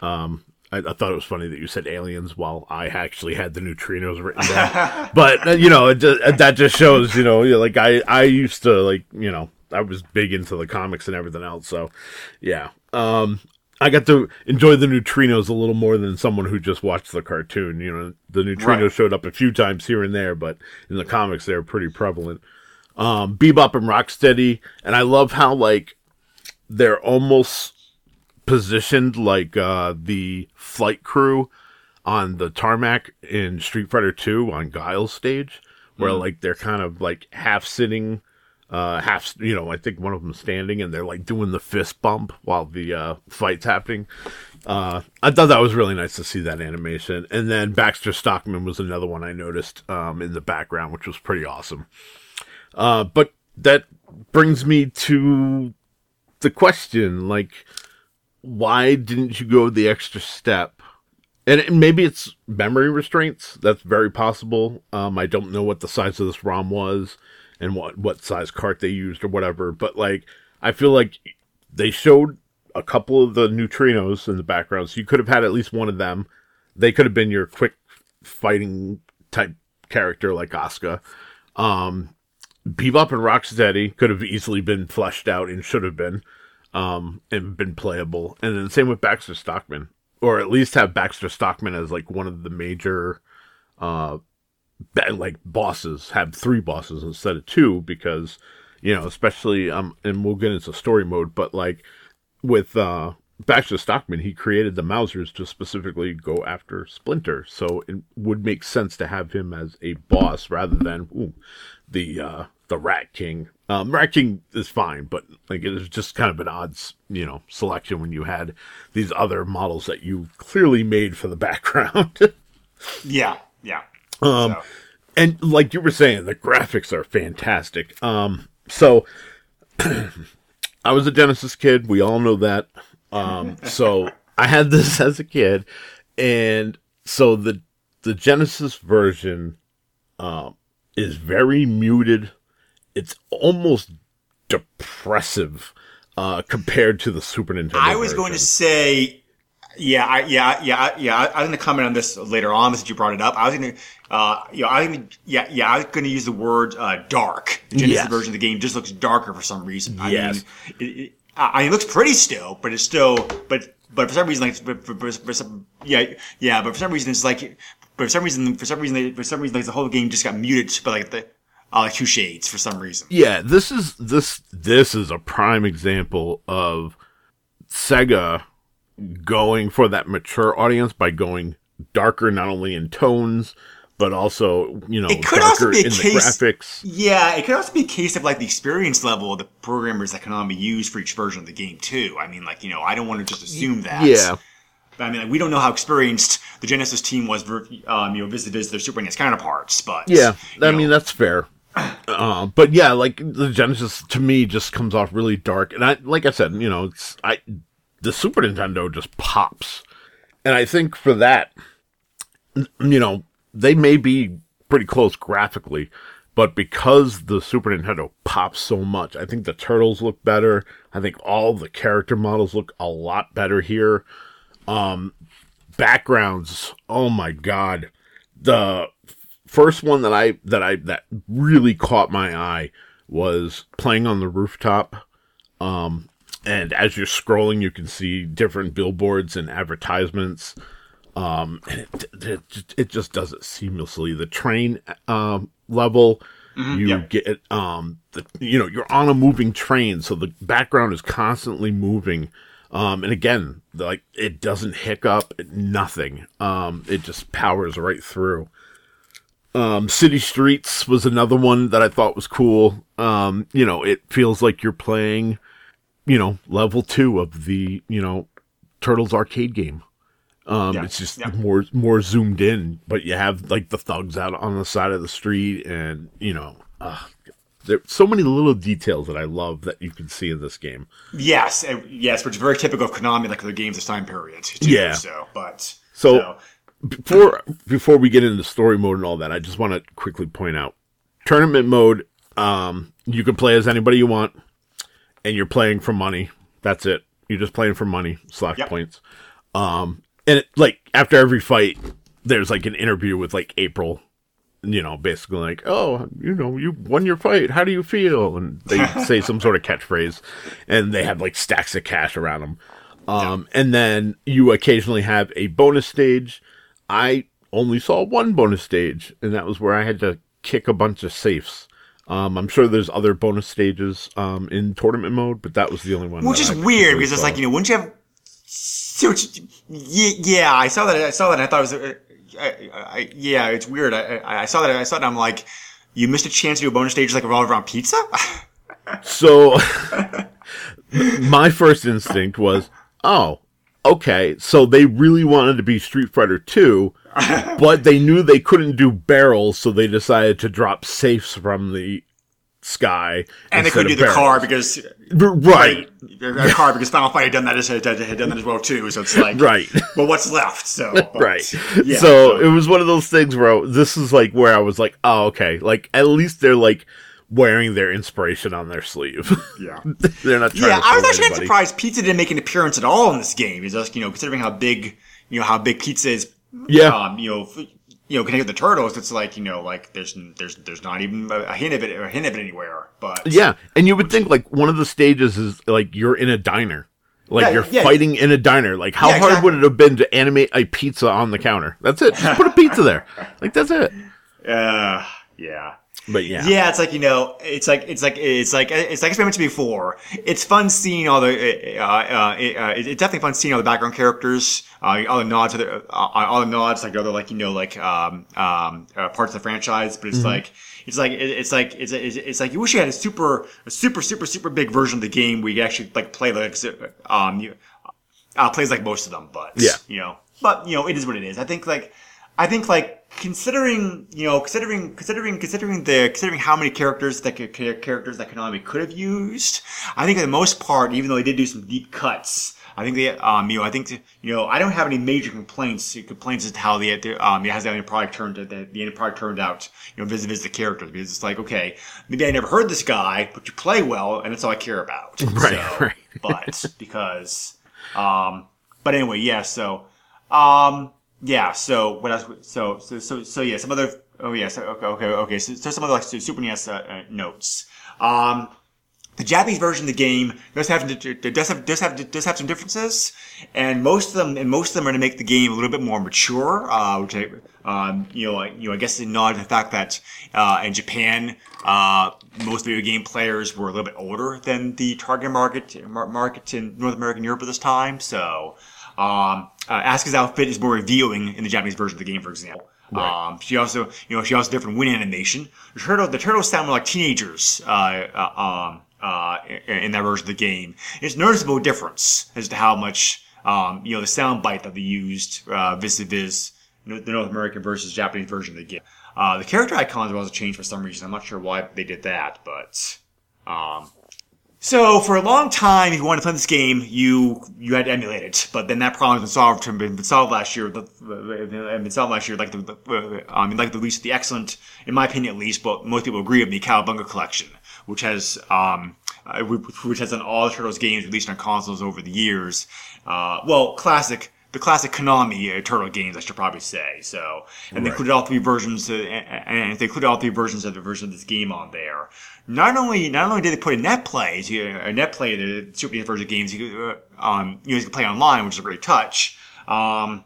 Um, I, I thought it was funny that you said aliens while I actually had the neutrinos written down. but uh, you know, it just, that just shows, you know, like I I used to like, you know, I was big into the comics and everything else. So, yeah. Um, I got to enjoy the neutrinos a little more than someone who just watched the cartoon. You know, the neutrinos Right. showed up a few times here and there, but in the comics they're pretty prevalent. Um, Bebop and Rocksteady, and I love how like they're almost positioned like uh, the flight crew on the tarmac in Street Fighter 2 on Guile's stage. where like they're kind of like half sitting, uh, half you know I think one of them standing and they're like doing the fist bump while the uh, fight's happening. Uh, I thought that was really nice to see that animation. And then Baxter Stockman was another one I noticed um, in the background, which was pretty awesome. Uh, but that brings me to the question like, why didn't you go the extra step? And maybe it's memory restraints. That's very possible. Um, I don't know what the size of this ROM was and what, what size cart they used or whatever. But like, I feel like they showed a couple of the neutrinos in the background, so you could have had at least one of them. They could have been your quick fighting type character like Asuka. Um, Bebop and Rocksteady could have easily been fleshed out and should have been, um, and been playable. And then same with Baxter Stockman, or at least have Baxter Stockman as like one of the major, uh, like bosses. Have three bosses instead of two because, you know, especially um, and we'll get into story mode, but like with uh Baxter Stockman, he created the Mousers to specifically go after Splinter. So it would make sense to have him as a boss rather than ooh, the uh the Rat King. Um Rat King is fine, but like it was just kind of an odd, you know, selection when you had these other models that you clearly made for the background. Yeah, yeah. Um, So- and like you were saying, the graphics are fantastic. Um, so I was a Genesis kid. We all know that. Um, so I had this as a kid, and so the the Genesis version um, is very muted. It's almost depressive uh, compared to the Super Nintendo. I was going to say, yeah, I, yeah, yeah, yeah. I, I was going to comment on this later on since you brought it up. I was going to, uh, you know, I was going to, yeah, yeah, I was going to use the word uh, dark. The Genesis Yes. version of the game just looks darker for some reason. I Yes. mean, it, it, I mean, it looks pretty still, but it's still, but but for some reason, like, for, for, for, some, yeah, yeah, but for some reason, it's like, but for some reason, for some reason, they, for some reason, like the whole game just got muted, but like the, uh, like two shades for some reason. Yeah, this is this this is a prime example of Sega going for that mature audience by going darker not only in tones but also you know It could darker also be a in case- the graphics. Yeah, it could also be a case of like the experience level of the programmers that Konami used for each version of the game too. I mean, like you know, I don't want to just assume that. Yeah, But, I mean, like, we don't know how experienced the Genesis team was, um, you know, vis-a-vis their Super NES counterparts. But yeah. I know, mean that's fair. Uh, but yeah, like the Genesis to me just comes off really dark, and I like I said, you know, it's I the Super Nintendo just pops, and I think for that, you know, they may be pretty close graphically, but because the Super Nintendo pops so much, I think the turtles look better. I think all the character models look a lot better here. Um, backgrounds, oh my god, the first one that I that I that really caught my eye was playing on the rooftop. Um, and as you're scrolling, you can see different billboards and advertisements. Um, and it, it, just- it just does it seamlessly. The train um, level, you yep. get um, the you know you're on a moving train, so the background is constantly moving. Um, and again, like it doesn't hiccup, nothing. Um, it just powers right through. Um, City Streets was another one that I thought was cool. Um, you know, it feels like you're playing, you know, level two of the, you know, Turtles arcade game. Um, Yeah, it's just yeah. more, more zoomed in, but you have like the thugs out on the side of the street and, you know, uh, there's so many little details that I love that you can see in this game. yes, yes, which is very typical of Konami, like their games this time period. Too, Yeah. So, but So- before before we get into story mode and all that, I just want to quickly point out tournament mode. Um, you can play as anybody you want, and you're playing for money. That's it. You're just playing for money slash Yep. points. Um, and it, like after every fight, there's like an interview with like April. You know, basically like, oh, you know, you won your fight. How do you feel? And they say some sort of catchphrase, and they have like stacks of cash around them. Um, and then you occasionally have a bonus stage. I only saw one bonus stage, and that was where I had to kick a bunch of safes. Um, I'm sure there's other bonus stages um, in tournament mode, but that was the only one. which is I weird because it's like you know, wouldn't you have? Yeah, yeah, I saw that. I saw that. and I thought it was. Uh, I, I, yeah, it's weird. I, I, I saw that. I saw that. I'm like, you missed a chance to do a bonus stage like revolve around pizza. So my first instinct was, oh, okay, so they really wanted to be Street Fighter 2, but they knew they couldn't do barrels, so they decided to drop safes from the sky. and they couldn't do the barrels. car because Right. a car because Final Fight had done that as had done that as well too. So it's like Right. Well, what's left? So but, Right. Yeah, so it was one of those things where this is like where I was like, oh, okay. Like at least they're like wearing their inspiration on their sleeve. yeah. they're not trying Yeah, to I was fool actually anybody. surprised Pizza didn't make an appearance at all in this game. It's just you know considering how big you know how big Pizza is. Yeah. Um, you know. f- You know, connected with the turtles, it's like you know, like there's there's there's not even a a hint of it, or a hint of it anywhere. But Yeah, and you would think like one of the stages is like you're in a diner, like Yeah, you're yeah. fighting in a diner. Like how Yeah, hard exactly. would it have been to animate a pizza on the counter? That's it. Just put a pizza there. Like that's it. uh, yeah. But yeah, Yeah, it's like you know, it's like it's like it's like it's like I mentioned before. It's fun seeing all the uh, uh, it, uh, it's definitely fun seeing all the background characters, uh, all the nods to the uh, all the nods like other like you know like um, um, uh, parts of the franchise. But it's Mm-hmm. like it's like it's like it's it's, it's like you wish you had a super a super super super big version of the game where you actually like play like um you, uh, plays like most of them, but Yeah. you know, but you know, it is what it is. I think like, I think like considering you know considering considering considering the considering how many characters that could, characters that Konami could have used, I think for the most part, even though they did do some deep cuts. I think they, um, you know, I think, you know, I don't have any major complaints, complaints as to how the, the um, has the end product turned, the, the end product turned out, you know, vis vis the characters, because it's like, okay, maybe I never heard this guy, but you play well, and that's all I care about. Right, So, right. But because, um, but anyway, yeah. So, um, yeah. So what else? So so so so yeah. Some other. Oh yes. okay. Okay. Okay. So, so some other like Super NES uh, uh, notes. Um, the Japanese version of the game does have does have does have does have some differences, and most of them and most of them are to make the game a little bit more mature. Uh, which I, um, you know, I- you know, I guess they nod to the fact that uh, in Japan, uh, most video game players were a little bit older than the target market mar- market in North America and Europe at this time. So, um, uh, Asuka's outfit is more revealing in the Japanese version of the game, for example. Um, she also, you know, she also different win animation. The turtle, the turtles sound more like teenagers. Uh, uh, um, uh, in, in that version of the game, it's noticeable difference as to how much, um, you know, the sound bite that they used uh, vis-a-vis the North American versus Japanese version of the game. Uh, the character icons were also changed for some reason. I'm not sure why they did that, but um, so for a long time, if you wanted to play this game, you you had to emulate it. But then that problem has been solved. Been solved last year. The, been solved last year. Like the, the uh, I mean, like the least the excellent, in my opinion at least, but most people agree of the Cowabunga collection, which has um, uh, which has done all the Turtles games released on consoles over the years. Uh, well, classic. The classic Konami uh, Turtle games, I should probably say. So, and they included all three versions, uh, and, they included all three versions of the version of this game on there not only not only did they put a net play, you know, a net play the Super Nintendo version games, you uh, um, you could play online, which is a great touch. Um,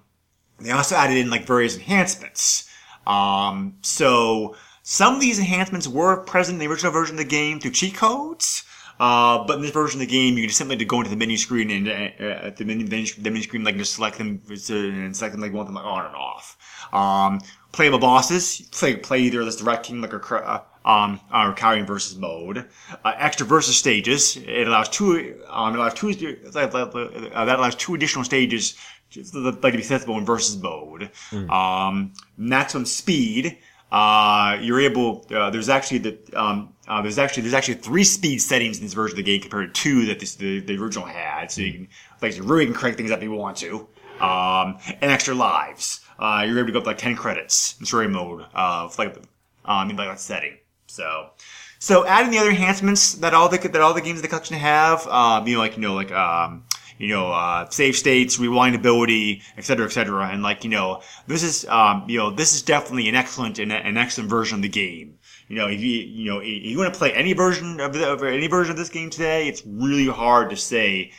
they also added in like various enhancements. Um, so some of these enhancements were present in the original version of the game through cheat codes. Uh, but in this version of the game, you can just simply to go into the menu screen and uh, uh, the menu, menu, the menu screen, like just select them and select them like you want them like on and off. Um, playable bosses, play play either this direct king like a cr- uh, um, or carrying versus mode. Uh, extra versus stages. It allows two. Um, it allows two. Uh, that allows two additional stages just like to be sensible in versus mode. Um, maximum speed. Uh, you're able. Uh, there's actually the. Um, uh, there's actually there's actually three speed settings in this version of the game compared to two that this, the the original had. So you can like you really can crank things up if you want to. Um, and extra lives. Uh, you're able to go up to like ten credits in story mode. Uh, like um, in like that setting. So, so adding the other enhancements that all the that all the games in the collection have, um, you know, like you know, like um, you know, uh, save states, rewindability, et cetera, et cetera, and like you know, this is um, you know, this is definitely an excellent an, an excellent version of the game. You know, if you you know, if you want to play any version of, the, of any version of this game today, it's really hard to say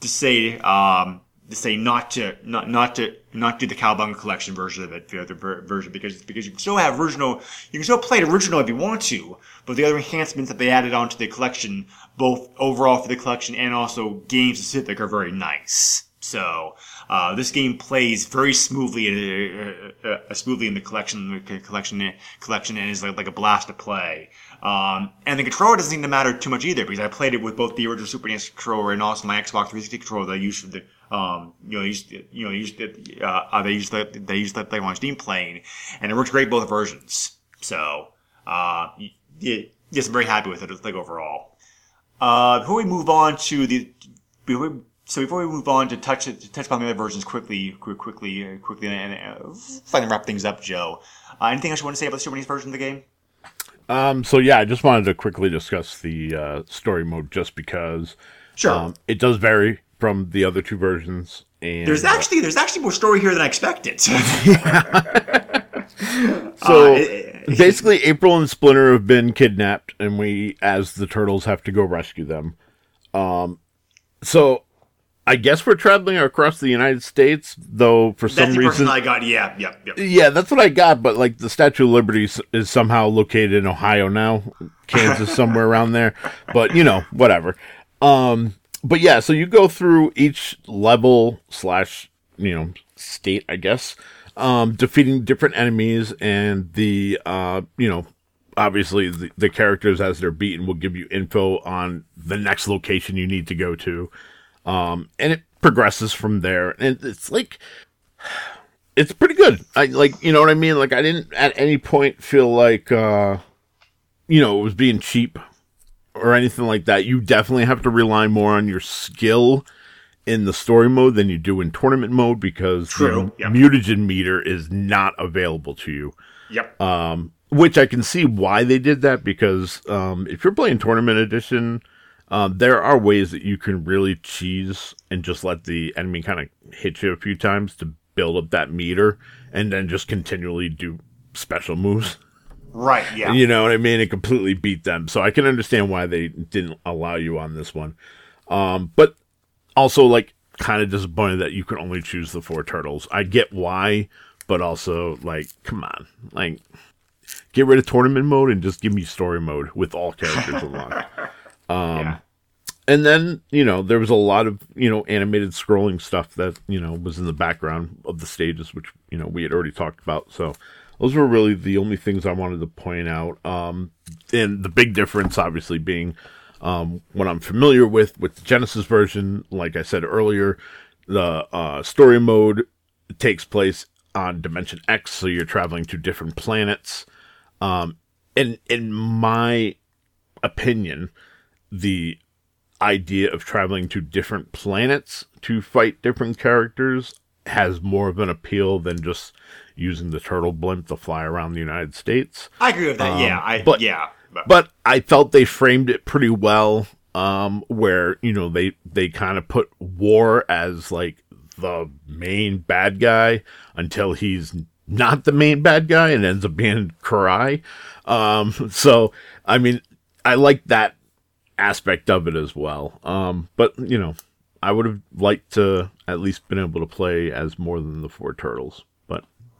to say um, say not to not not to not do the Cowabunga collection version of it, the other ver- version, because because you can still have original, you can still play it original if you want to, but the other enhancements that they added onto the collection, both overall for the collection and also game specific, are very nice. So Uh, this game plays very smoothly, uh, uh, uh, smoothly in the collection, collection, collection, and is like, like a blast to play. Um, and the controller doesn't seem to matter too much either because I played it with both the original Super NES controller and also my Xbox 360 controller that I used for the, um, you know, used, you know, used, uh, they used the, they used that they on Steam playing, and it works great both versions. So, uh, yeah, yes, I'm very happy with it. Like overall. Uh, before we move on to the, before we, so before we move on to touch to touch upon the other versions quickly, quickly, uh, quickly, and uh, finally wrap things up, Joe. Uh, anything else you want to say about the Super NES version of the game? Um, so yeah, I just wanted to quickly discuss the uh, story mode just because Sure. um, it does vary from the other two versions. And There's actually there's actually more story here than I expected. so uh, basically, April and Splinter have been kidnapped, and we, as the turtles, have to go rescue them. Um, so I guess we're traveling across the United States, though for That's some the reason I got. Yeah, yeah, yeah. Yeah, that's what I got, but like the Statue of Liberty s- is somehow located in Ohio now, Kansas somewhere around there. But you know, whatever. Um, but yeah, so you go through each level slash you know state, I guess, um, defeating different enemies, and the uh, you know, obviously the, the characters as they're beaten will give you info on the next location you need to go to, um, and it progresses from there, and it's like it's pretty good. I like, you know what I mean? Like, I didn't at any point feel like, uh, you know, it was being cheap or anything like that. You definitely have to rely more on your skill in the story mode than you do in tournament mode because True, the yeah. mutagen meter is not available to you. Yep. Um, which I can see why they did that because um, if you're playing tournament edition, um, there are ways that you can really cheese and just let the enemy kind of hit you a few times to build up that meter and then just continually do special moves. right. Yeah. You know what I mean? It completely beat them. So I can understand why they didn't allow you on this one. Um, but also, like, kind of disappointed that you can only choose the four turtles. I get why, but also, like, come on. Like, get rid of tournament mode and just give me story mode with all characters unlocked. yeah. And then, you know, there was a lot of, you know, animated scrolling stuff that, you know, was in the background of the stages, which, you know, we had already talked about. So those were really the only things I wanted to point out. Um, and the big difference, obviously, being um, what I'm familiar with with the Genesis version. Like I said earlier, the uh, story mode takes place on Dimension X, so you're traveling to different planets. Um, and in my opinion, the idea of traveling to different planets to fight different characters has more of an appeal than just using the turtle blimp to fly around the United States. I agree with that. yeah. I. Um, but- yeah. But, But I felt they framed it pretty well, um, where you know they they kind of put War as like the main bad guy until he's not the main bad guy and ends up being Karai. Um, so I mean, I like that aspect of it as well. Um, but you know, I would have liked to at least been able to play as more than the four turtles.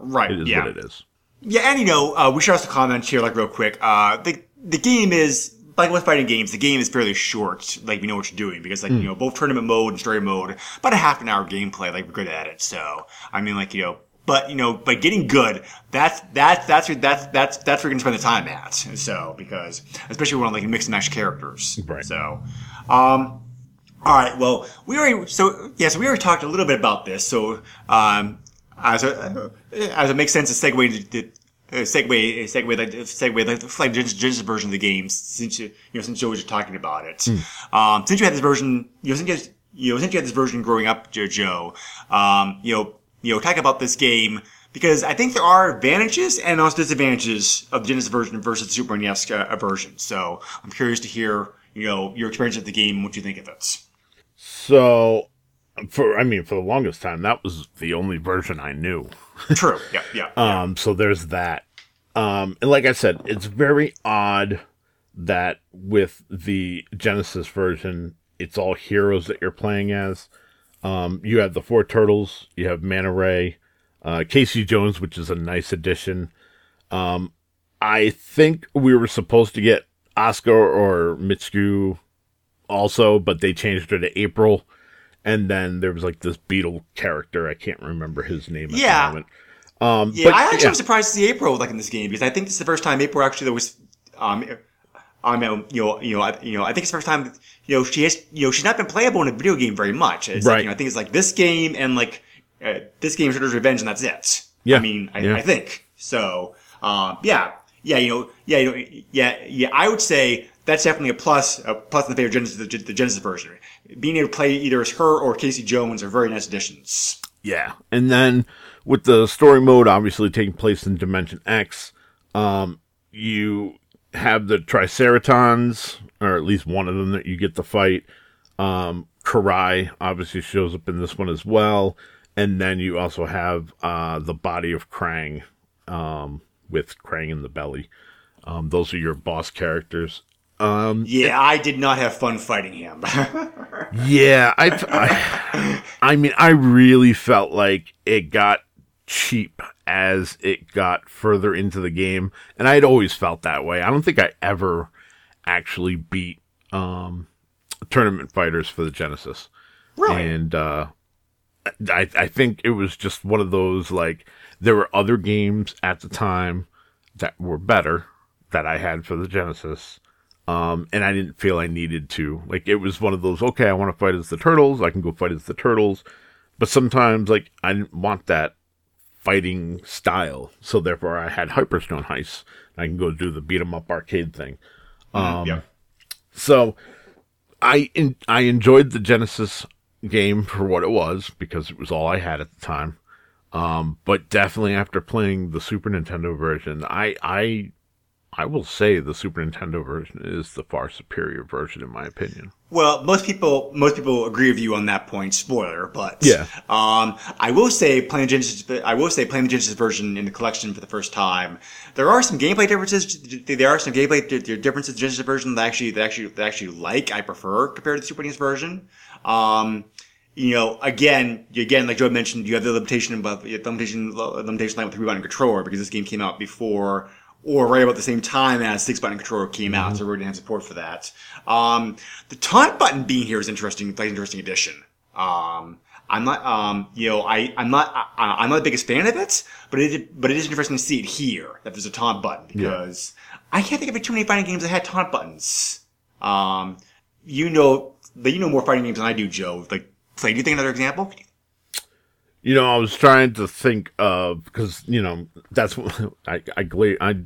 Right. it is yeah. what it is. Yeah, and you know, uh, we should also comment here, like real quick. Uh, the the game is like with fighting games, the game is fairly short. Like we know what you're doing because, like you know, both tournament mode and story mode, about a half an hour gameplay. Like we're good at it. So I mean, like you know, but you know, but getting good. That's that's that's where that's that's that's where you're gonna spend the time at. So because especially when like mix and match characters. Right. So, um, all right. Well, we already so yes, we already talked a little bit about this. So, um, as a, as it makes sense to segue to, uh, segue segue like segue like like Genesis Genesis version of the game since you you know since Joe was just talking about it. Um, since you had this version, you know since you had, you know since you had this version growing up, Joe, um, you know you know talk about this game. Because I think there are advantages and also disadvantages of the Genesis version versus the Super NES uh, version. So I'm curious to hear, you know, your experience of the game and what you think of it. So, for I mean, for the longest time, that was the only version I knew. True. Yeah. Yeah. Um, so there's that. Um, and like I said, it's very odd that with the Genesis version, it's all heroes that you're playing as. Um, you have the four turtles, you have Manta Ray, uh, Casey Jones, which is a nice addition. Um, I think we were supposed to get Oscar or Mitsuku also, but they changed her to April. And then there was like this beetle character. I can't remember his name at Yeah. the moment. Um, Yeah, but, I actually yeah. was surprised to see April like in this game because I think this is the first time April actually there was, um, I mean, you know, you know, I, you know, I think it's the first time, you know, she has, you know, she's not been playable in a video game very much. It's like, Right. you know, I think it's like this game and like uh, this game, Shredder's Revenge, and that's it. Yeah. I mean, I, Yeah. I think so. Um, yeah, yeah, you know, yeah, you know, yeah, yeah. I would say that's definitely a plus, a plus in the favor of Genesis, the, the Genesis version. Being able to play either as her or Casey Jones are very nice additions. Yeah. And then with the story mode obviously taking place in Dimension X, um, you have the Triceratons, or at least one of them that you get to fight. Um, Karai obviously shows up in this one as well. And then you also have uh, the body of Krang um, with Krang in the belly. Um, those are your boss characters. Yeah, I did not have fun fighting him. Yeah, I, I, I mean, I really felt like it got cheap as it got further into the game, and I'd always felt that way. I don't think I ever actually beat um, tournament fighters for the Genesis, really? and uh, I, I think it was just one of those like there were other games at the time that were better that I had for the Genesis. Um, and I didn't feel I needed to. Like it was one of those, okay, I want to fight as the turtles, I can go fight as the turtles. But sometimes like I didn't want that fighting style. So therefore I had Hyperstone Heist. I can go do the beat 'em up arcade thing. Um, yeah. So I in, I enjoyed the Genesis game for what it was because it was all I had at the time. Um, but definitely after playing the Super Nintendo version, I I I will say the Super Nintendo version is the far superior version in my opinion. Well, most people most people agree with you on that point. Spoiler, but Yeah. Um, I will say playing Genesis. I will say playing the Genesis version in the collection for the first time. There are some gameplay differences. There are some gameplay di- di- differences in the Genesis version that actually that actually that actually like I prefer compared to the Super NES version. Um, you know, again, again, like Joe mentioned, you have the limitation about the limitation limitation line with three button controller because this game came out before or right about the same time as six button controller came out, so we didn't have support for that. Um, the taunt button being here is interesting, like an interesting addition. Um, I'm not, um, you know, I, I'm not, I, I'm not the biggest fan of it, but it, but it is interesting to see it here that there's a taunt button because I can't think of too many fighting games that had taunt buttons. Um, you know, but you know more fighting games than I do, Joe. Like, play. Do you think another example? You know, I was trying to think of because you know that's what I I gla- I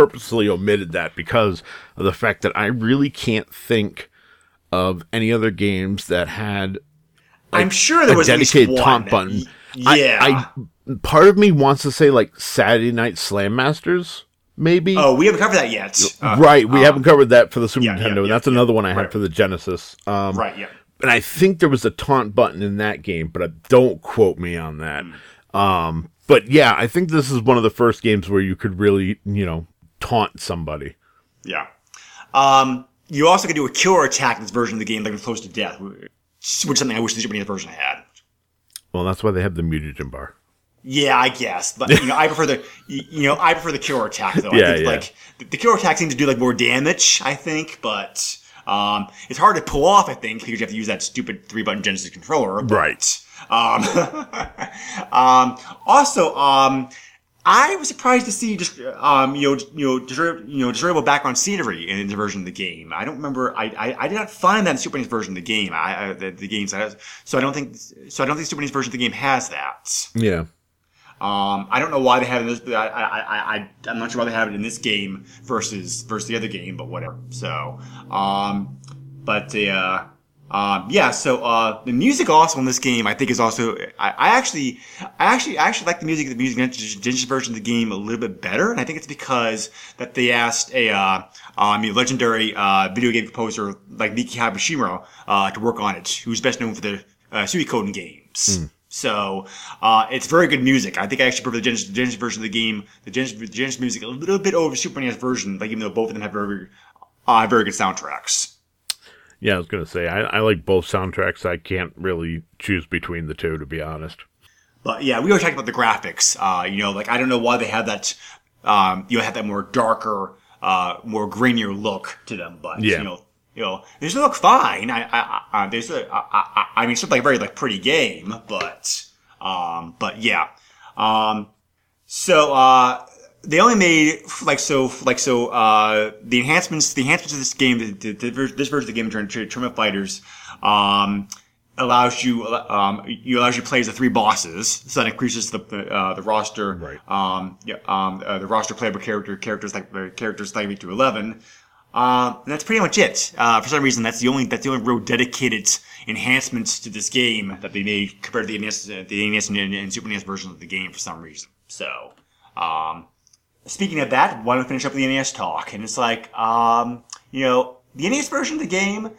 purposely omitted that because of the fact that I really can't think of any other games that had I'm sure there a was least dedicated taunt button. Yeah. I, I part of me wants to say like Saturday Night Slam Masters, maybe. oh, we haven't covered that yet. Uh, right, we haven't covered that for the Super yeah, Nintendo. yeah, that's another one I had right. for the Genesis. Um, right. Yeah. and I think there was a taunt button in that game, but uh, don't quote me on that. Um, but yeah, I think this is one of the first games where you could really, you know, taunt somebody. Yeah. Um, you also can do a cure attack in this version of the game, like close to death, which is something I wish the NES version had. Well, that's why they have the mutagen bar. Yeah, I guess, but you know, I prefer the you you know I prefer the cure attack though. Yeah, I think yeah. like the, cure attack seems to do like more damage. I think, but um, it's hard to pull off. I think because you have to use that stupid three button Genesis controller. But, Right. Um, um, also, um, I was surprised to see just um, you know you know desirable, you know desirable background scenery in the version of the game. I don't remember. I, I, I did not find that in Super NES version of the game. I, I the, the games. So I don't think. So I don't think Super NES version of the game has that. Yeah. Um, I don't know why they have this. I, I, I, I, I'm not sure why they have it in this game versus versus the other game, but whatever. So, um, but uh, um, yeah. So uh, the music also in this game, I think, is also. I, I actually, I actually, I actually like the music, the music Genesis version of the game a little bit better, and I think it's because that they asked a uh, um, a legendary uh, video game composer like Miki Higashino uh, to work on it, who's best known for the uh, Suikoden games. So uh, it's very good music. I think I actually prefer the Genesis, Genesis version of the game, the Genesis, the Genesis music, a little bit over Super NES version. Like even though both of them have very, uh, very good soundtracks. Yeah, I was gonna say I, I like both soundtracks. I can't really choose between the two, to be honest. But yeah, we always talked about the graphics. Uh, you know, like I don't know why they have that. Um, you know, have that more darker, uh, more grainier look to them. But Yeah. you know, you know, they still look fine. I, I, I there's a, I, I, I mean, it's like a very like pretty game, but, um, but yeah. Um, so, uh, they only made like so like so uh the enhancements the enhancements of this game the, the, the, this version of the game Tourn- Tournament Fighters um allows you um you allows you to play as the three bosses so that increases the uh, the roster Right. um yeah um uh, the roster playable character characters like uh, characters like to 11 um, that's pretty much it. Uh, for some reason, that's the only that's the only real dedicated enhancements to this game that they made compared to the NES, uh, the NES and, and Super NES versions of the game for some reason. So, um, speaking of that, why don't we finish up the NES talk? And it's like, um, you know, the NES version of the game,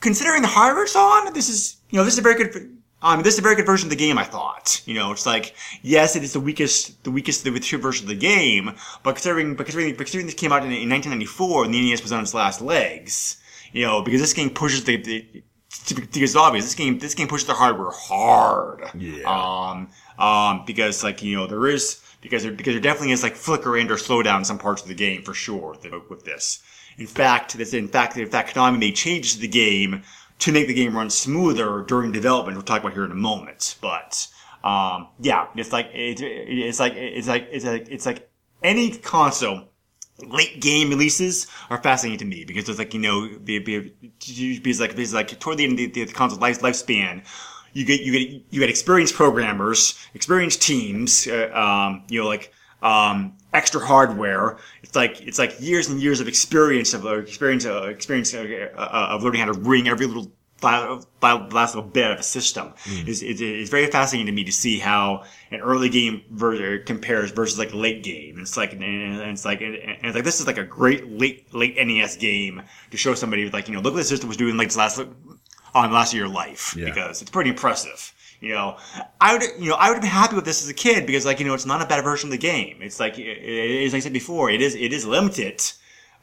considering the hardware it's on, this is, you know, this is a very good, um, this is a very good version of the game, I thought. You know, it's like, yes, it is the weakest, the weakest, the weakest version of the game, but considering, but considering, but considering this came out in, in 1994 and the NES was on its last legs, you know, because this game pushes the, the because it's obvious, this game, this game pushes the hardware hard. Yeah. Um, um, because like, you know, there is, because there, because there definitely is like flicker and or slowdown in some parts of the game for sure with, this. In fact, this, in fact, in fact, Konami made changes to the game to make the game run smoother during development. We'll talk about here in a moment, but, um, yeah, it's like, it, it, it's like, it's like, it's like, it's like any console late game releases are fascinating to me because it's like you know be, be, because like because like toward the end of the, the console life, lifespan you get you get you get experienced programmers experienced teams uh, um, you know like um, extra hardware. It's like it's like years and years of experience of uh, experience uh, experience uh, uh, of learning how to wring every little file- file- last little bit of a system. Is it's, it's very fascinating to me to see how an early game version compares versus like late game. It's like and it's like and it's like this is like a great late late NES game to show somebody like you know look what the system was doing like this last on the last of your life Yeah. because it's pretty impressive. You know, I would, you know, I would have been happy with this as a kid because, like, you know, it's not a bad version of the game. It's like, it, it, as I said before, it is, it is limited,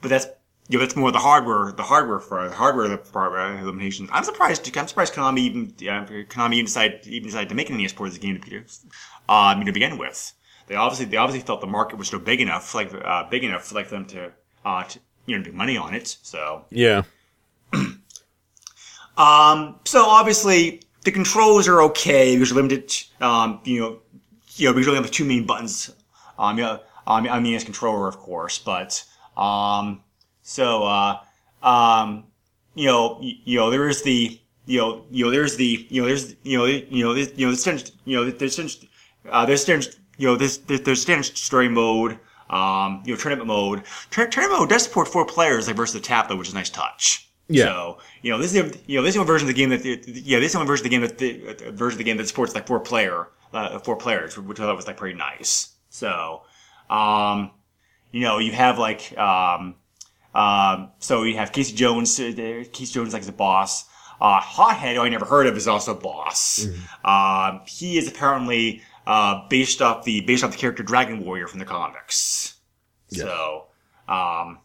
but that's, you know, that's more the hardware, the hardware for the hardware the hardware limitations. I'm surprised. I'm surprised Konami even, yeah, Konami even decided, even decided to make an NES port of this game to, begin- um, to begin with. They obviously, they obviously felt the market was still big enough, like, uh, big enough, for like them to, uh, to, you know, make money on it. So, Yeah. Um, so obviously the controls are okay because you're limited. Um, you know, you know because you only have the two main buttons. Um, yeah, um, I mean as controller, of course, but um, so uh, um, you know, you, you know, there is the you know, you know, there's the you know, there's you know, you know, you know, there's standard, you know, there's uh, there's standard, you know, there's there's, there's standard story mode. Um, you know, tournament mode. Tournament mode does support four players versus the tablet, which is a nice touch. Yeah. So you know, this is the, you know this is one version of the game that yeah this is one version of the game that the uh, version of the game that supports like four player uh, four players, which I thought was like pretty nice. So, um, you know, you have like um, um, so you have Casey Jones. Uh, Casey Jones like the boss. Uh, Hothead, who I never heard of, is also a boss. Um, he is apparently uh, based off the based off the character Dragon Warrior from the comics. So, um,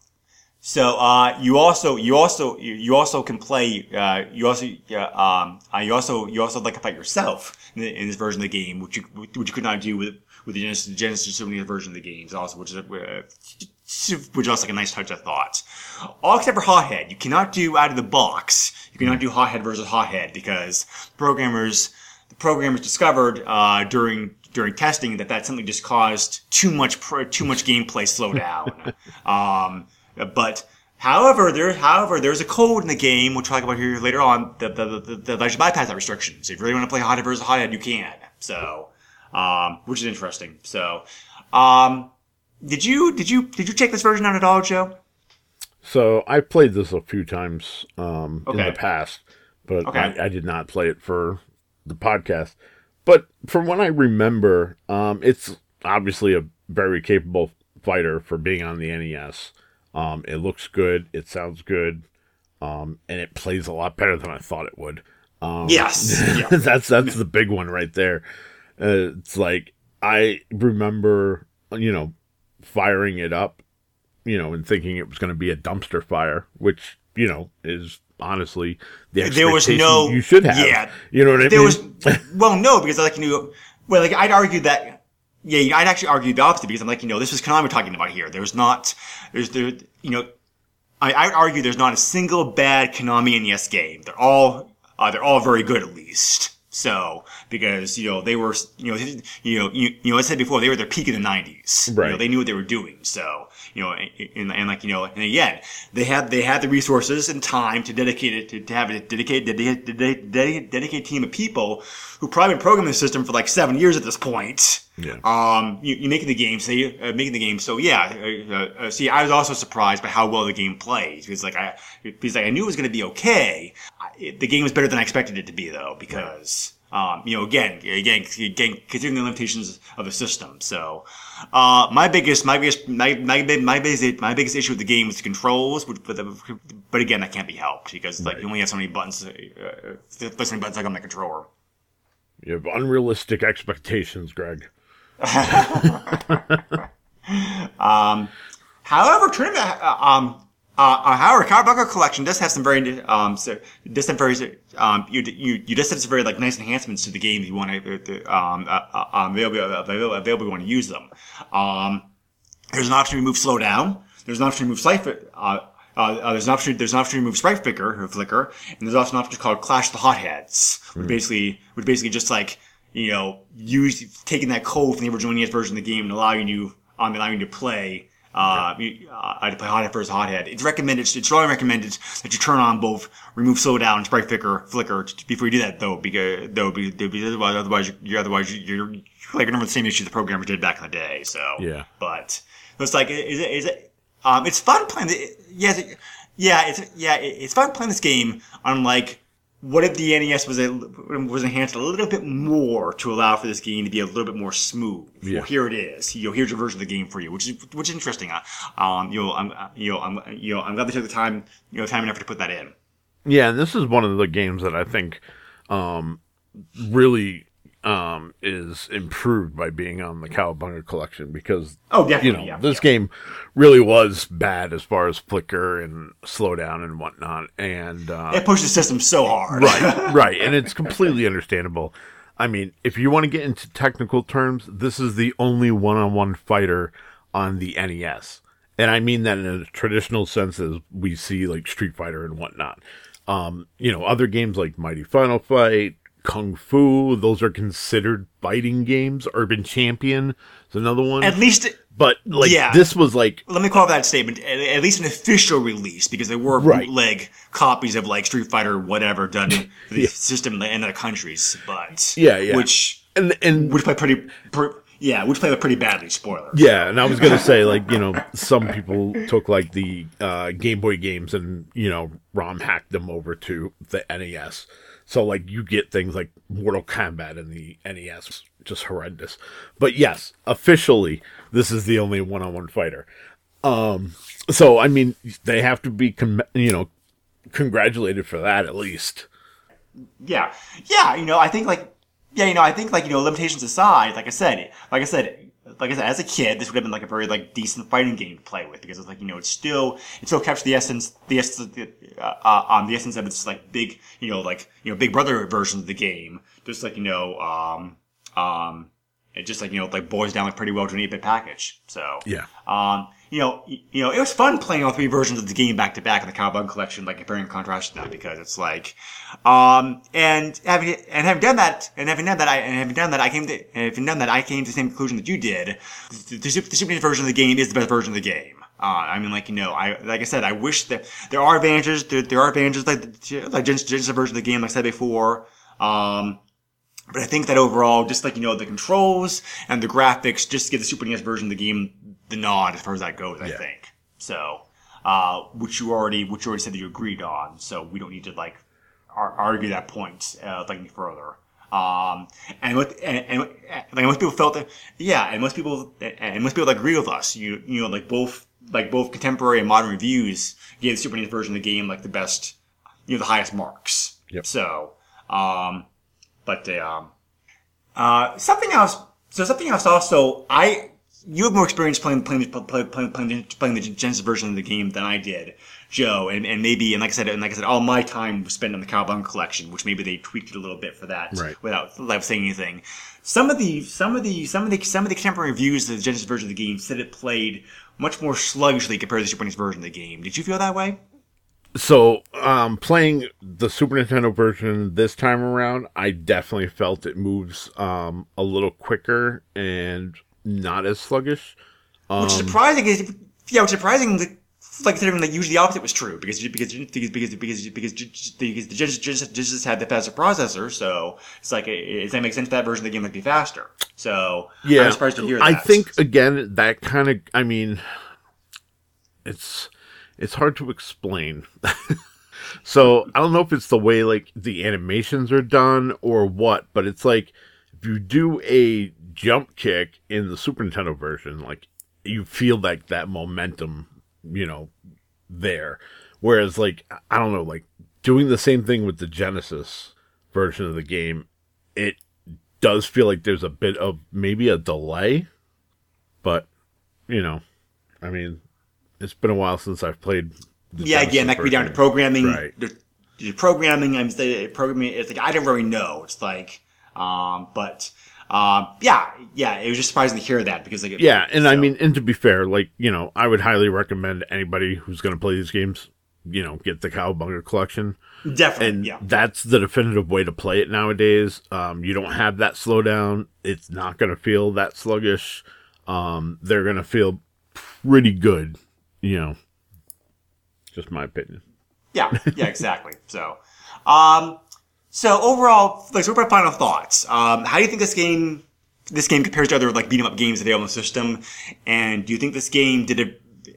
so uh, you also you also you, you also can play uh, you also uh, um, uh, you also you also like to fight yourself in, the, in this version of the game, which you which you could not do with with the Genesis, Genesis version of the games, also which is uh, which is also like a nice touch of thought. All except for Hothead, you cannot do out of the box. You cannot do Hothead versus Hothead because programmers the programmers discovered uh, during during testing that that simply just caused too much pro, too much gameplay slowdown. um, but however, there however there's a code in the game which we'll talk about here later on that that, allows you bypass that restriction. So if you really want to play Hothead versus Hothead, you can. So um, which is interesting. So um, did you did you did you check this version out at all, Joe? So I played this a few times um, in the past, but Okay. I, I did not play it for the podcast. But from what I remember, um, it's obviously a very capable fighter for being on the NES. Um, it looks good, it sounds good, um, and it plays a lot better than I thought it would. Um, Yes. Yeah. that's that's the big one right there. Uh, it's like I remember, you know, firing it up, you know, and thinking it was going to be a dumpster fire, which you know is honestly the There was no- you should have. yeah. you know what I there mean? There was well no because I like you know well like I'd argue that yeah I'd actually argue the opposite because I'm like you know this is Konami talking about here there's not there's there you know I, I would argue there's not a single bad Konami NES game. They're all uh, they're all very good at least. So because you know they were you know you know you, you know I said before they were at their peak in the '90s. You know, Right. they knew what they were doing. So you know and, and like you know and again they had they had the resources and time to dedicate it to, to have a dedicated dedicated, dedicated team of people who probably been programming the system for like seven years at this point. Yeah. Um, you, you making the game, so you, uh, making the game. So yeah, uh, uh, see, I was also surprised by how well the game plays because like I, because like I knew it was going to be okay. It, the game was better than I expected it to be though because. Um, you know, again, again, again, considering the limitations of the system. So, uh, my biggest, my biggest, my, my, my biggest, my biggest issue with the game was the controls. But, but, the, but again, that can't be helped because like you only have so many buttons, uh, uh, so many buttons like on the controller. You have unrealistic expectations, Greg. However, Tournament, uh, um, uh, uh, however, Cowabunga Collection does have some very, um, so, does have very, um, you, you, you just have some very, like, nice enhancements to the game if you want to, um, uh, uh, available, available, available, you want to use them. Um, there's an option to remove slowdown. There's an option to remove slight, uh, uh, uh, there's an option. There's an option to move sprite flicker or flicker, and there's also an option called Clash the Hotheads, which basically, which basically just like you know, use taking that code from the original NES version of the game and allowing you, um, allowing you to play, uh, you- uh, to play Hothead versus Hothead. It's recommended. It's strongly recommended that you turn on both remove slowdown and sprite flicker flicker before you do that though, because though, be- because otherwise, otherwise you're otherwise you're, you're like remember the same issue the programmers did back in the day. So Yeah. but it's like is it is it um it's fun playing the yes yeah it's yeah it's fun playing this game on like what if the NES was a, was enhanced a little bit more to allow for this game to be a little bit more smooth? Yeah. Well, here it is. You know, here's your version of the game for you, which is which is interesting. Um, you know, I'm uh, you know I'm you know I'm glad they took the time you know time and effort to put that in. Yeah, and this is one of the games that I think um, really um, is improved by being on the Cowabunga collection because Oh, you know yeah, this yeah. game really was bad as far as flicker and slowdown and whatnot, and uh, it pushed the system so hard. right, right, and it's completely understandable. I mean, if you want to get into technical terms, this is the only one-on-one fighter on the NES, and I mean that in a traditional sense, as we see like Street Fighter and whatnot. Um, you know, other games like Mighty Final Fight, Kung Fu, those are considered fighting games. Urban Champion is another one, At least. but like yeah. this was like Let me call that statement at, least an official release because there were Right. bootleg copies of like Street Fighter whatever done for the system in other countries, but Yeah, yeah. which and and which play pretty, per, yeah, which play pretty badly. Spoiler. Yeah, and I was gonna say like you know some people took like the uh, Game Boy games and you know ROM hacked them over to the NES. So like you get things like Mortal Kombat in the NES, just horrendous. But yes, officially this is the only one-on-one fighter. Um, so I mean they have to be com- you know congratulated for that at least. yeah, yeah. You know, I think like, yeah, you know, I think like you know, limitations aside, like I said, like I said, like I said, as a kid, this would have been like a very like decent fighting game to play with because it's like you know, it's still it still captures the essence, the essence, of the, uh, uh, um, the essence of its like big, you know, like you know, Big Brother version of the game, just like you know, um, um. It just like you know, like boils down like pretty well to an 8-bit package. So Yeah. um, you know, you know, it was fun playing all three versions of the game back to back in the Cowabunga collection, like comparing and contrasting them because it's like, um, and having and having done that, and having done that, I and having done that, I came to and having done that, I came to the same conclusion that you did. The, the, the Super Nintendo version of the game is the best version of the game. Uh, I mean, like you know, I like I said, I wish that there are advantages. There, there are advantages like like Genesis Genesis version of the game, like I said before. Um, but I think that overall, just like you know, the controls and the graphics, just give the Super NES version of the game the nod as far as that goes. I Yeah. think so. Uh, which you already, which you already said that you agreed on, so we don't need to like ar- argue that point uh, like any further. Um, and what and, and like most people felt that, yeah, and most people and most people that agree with us. You you know, like both like both contemporary and modern reviews gave the Super NES version of the game like the best, you know, the highest marks. Yep. So, um, but um, uh, something else. So something else also. I you have more experience playing playing playing playing, playing, playing the Genesis version of the game than I did, Joe. And, and maybe and like I said and like I said, all my time was spent on the Cowabunga collection, which maybe they tweaked it a little bit for that, Right. without without saying anything. Some of the some of the some of the some of the contemporary reviews of the Genesis version of the game said it played much more sluggishly compared to the Super Nintendo version of the game. Did you feel that way? So, um, playing the Super Nintendo version this time around, I definitely felt it moves um, a little quicker and not as sluggish. Which is um, surprising is yeah, what's surprising that like considering that usually the opposite was true because because because because because because, because the Genesis, Genesis, Genesis had the faster processor, so it's like it, it, that makes sense that version of the game might be faster. So Yeah, I'm surprised to hear that. I think again that kind of. I mean, it's it's hard to explain. so I don't know if it's the way like the animations are done or what, but it's like if you do a jump kick in the Super Nintendo version, like you feel like that momentum, you know, there. Whereas like I don't know, like doing the same thing with the Genesis version of the game, it does feel like there's a bit of maybe a delay, but you know, I mean, it's been a while since I've played. the yeah, again, Genesis that could be down to programming. Right. The, the programming, I'm saying programming. It's like I don't really know. It's like, um, but um, yeah, yeah. It was just surprising to hear that because like, Yeah, and I mean, and to be fair, like you know, I would highly recommend anybody who's going to play these games, you know, get the Cowabunga collection, definitely, and yeah. that's the definitive way to play it nowadays. Um, you don't have that slowdown; it's not going to feel that sluggish. Um, they're going to feel pretty good, you know. Just my opinion. Yeah, yeah, exactly. So, um, so overall, like, so what are our final thoughts? Um, how do you think this game, this game compares to other like beat 'em up games available on the system? And do you think this game did a,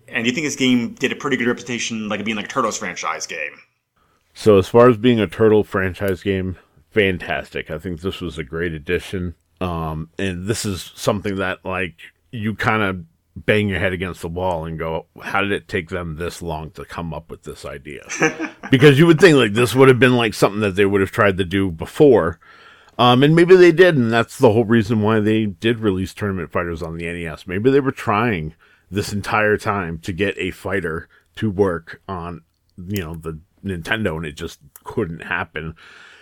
and do you think this game did a pretty good reputation, like being like a Turtles franchise game? So as far as being a turtle franchise game, fantastic. I think this was a great addition. Um, and this is something that like you kind of bang your head against the wall and go, how did it take them this long to come up with this idea? because you would think like this would have been like something that they would have tried to do before. Um, and maybe they did, and that's the whole reason why they did release Tournament Fighters on the NES. Maybe they were trying this entire time to get a fighter to work on, you know, the Nintendo, and it just couldn't happen.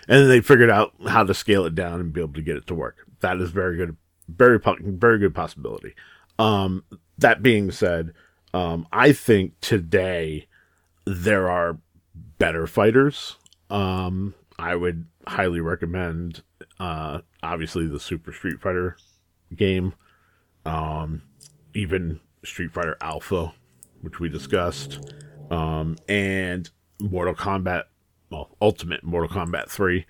And then they figured out how to scale it down and be able to get it to work. That is very good, very very good possibility. Um, that being said, um, I think today there are better fighters. Um, I would highly recommend, uh, obviously the Super Street Fighter game, um, even Street Fighter Alpha, which we discussed, um, and Mortal Kombat, well, Ultimate Mortal Kombat 3.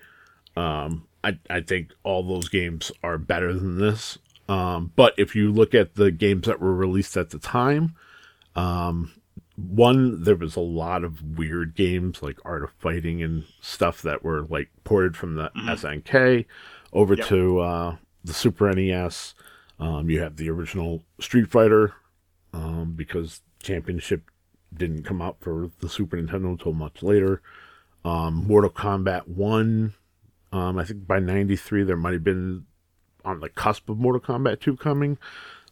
Um, I, I think all those games are better than this. Um, but if you look at the games that were released at the time, um, one, there was a lot of weird games like Art of Fighting and stuff that were like ported from the SNK over Yep. to uh, the Super NES. Um, you have the original Street Fighter um, because Championship didn't come out for the Super Nintendo until much later. Um, Mortal Kombat 1, um, I think by 93, there might have been on the cusp of Mortal Kombat 2 coming.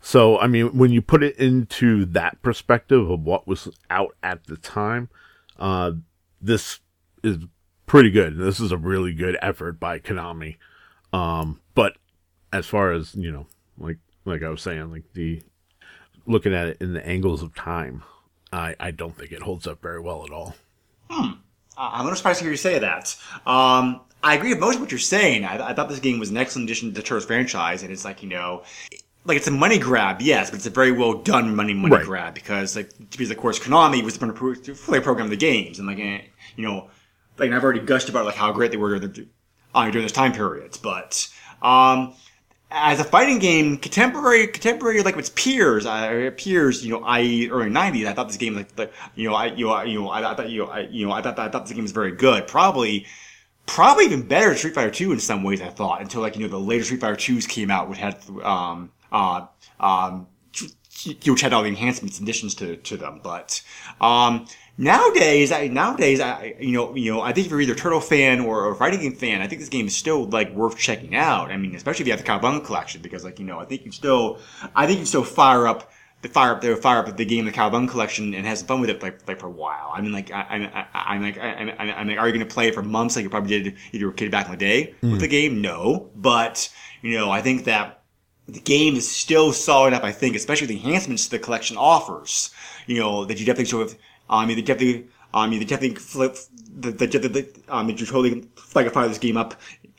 So, I mean, when you put it into that perspective of what was out at the time, uh, this is pretty good. This is a really good effort by Konami. Um, but as far as, you know, like, like I was saying, like the, looking at it in the angles of time, I, I don't think it holds up very well at all. Uh, I'm a little surprised to hear you say that. Um, I agree with most of what you're saying. I, I thought this game was an excellent addition to the Turtles franchise, and it's like you know, like it's a money grab, yes, but it's a very well done money money Right. grab because like because of course Konami was going to fully program the games, and like eh, you know, like I've already gushed about like how great they were during, the, uh, during those time periods, but um. As a fighting game, contemporary, contemporary, like its peers, uh, peers, you know, i.e., early '90s, I thought this game, like, like you know, I, you know, I, you know, I, thought, you know, I, you know, I thought, I thought this game was very good. Probably, probably even better than Street Fighter 2 in some ways, I thought, until like, you know, the later Street Fighter 2s came out, which had, um, uh, um, which had all the enhancements and additions to, to them. But, um, nowadays, I, nowadays, I, you know, you know, I think if you're either a Turtle fan or a fighting game fan, I think this game is still like worth checking out. I mean, especially if you have the Cowabunga collection, because like, you know, I think you still, I think you still fire up the fire up the fire up the game, the Cowabunga collection, and have some fun with it like like for a while. I mean, like I, I, I, I'm like I, I, I'm like, are you going to play it for months like you probably did if you were a kid back in the day with the game? No, but you know, I think that the game is still solid enough, I think, especially the enhancements the collection offers. You know that you definitely sort of, um, you definitely, um, you definitely flip the the, the, the um, you totally like fire this game up.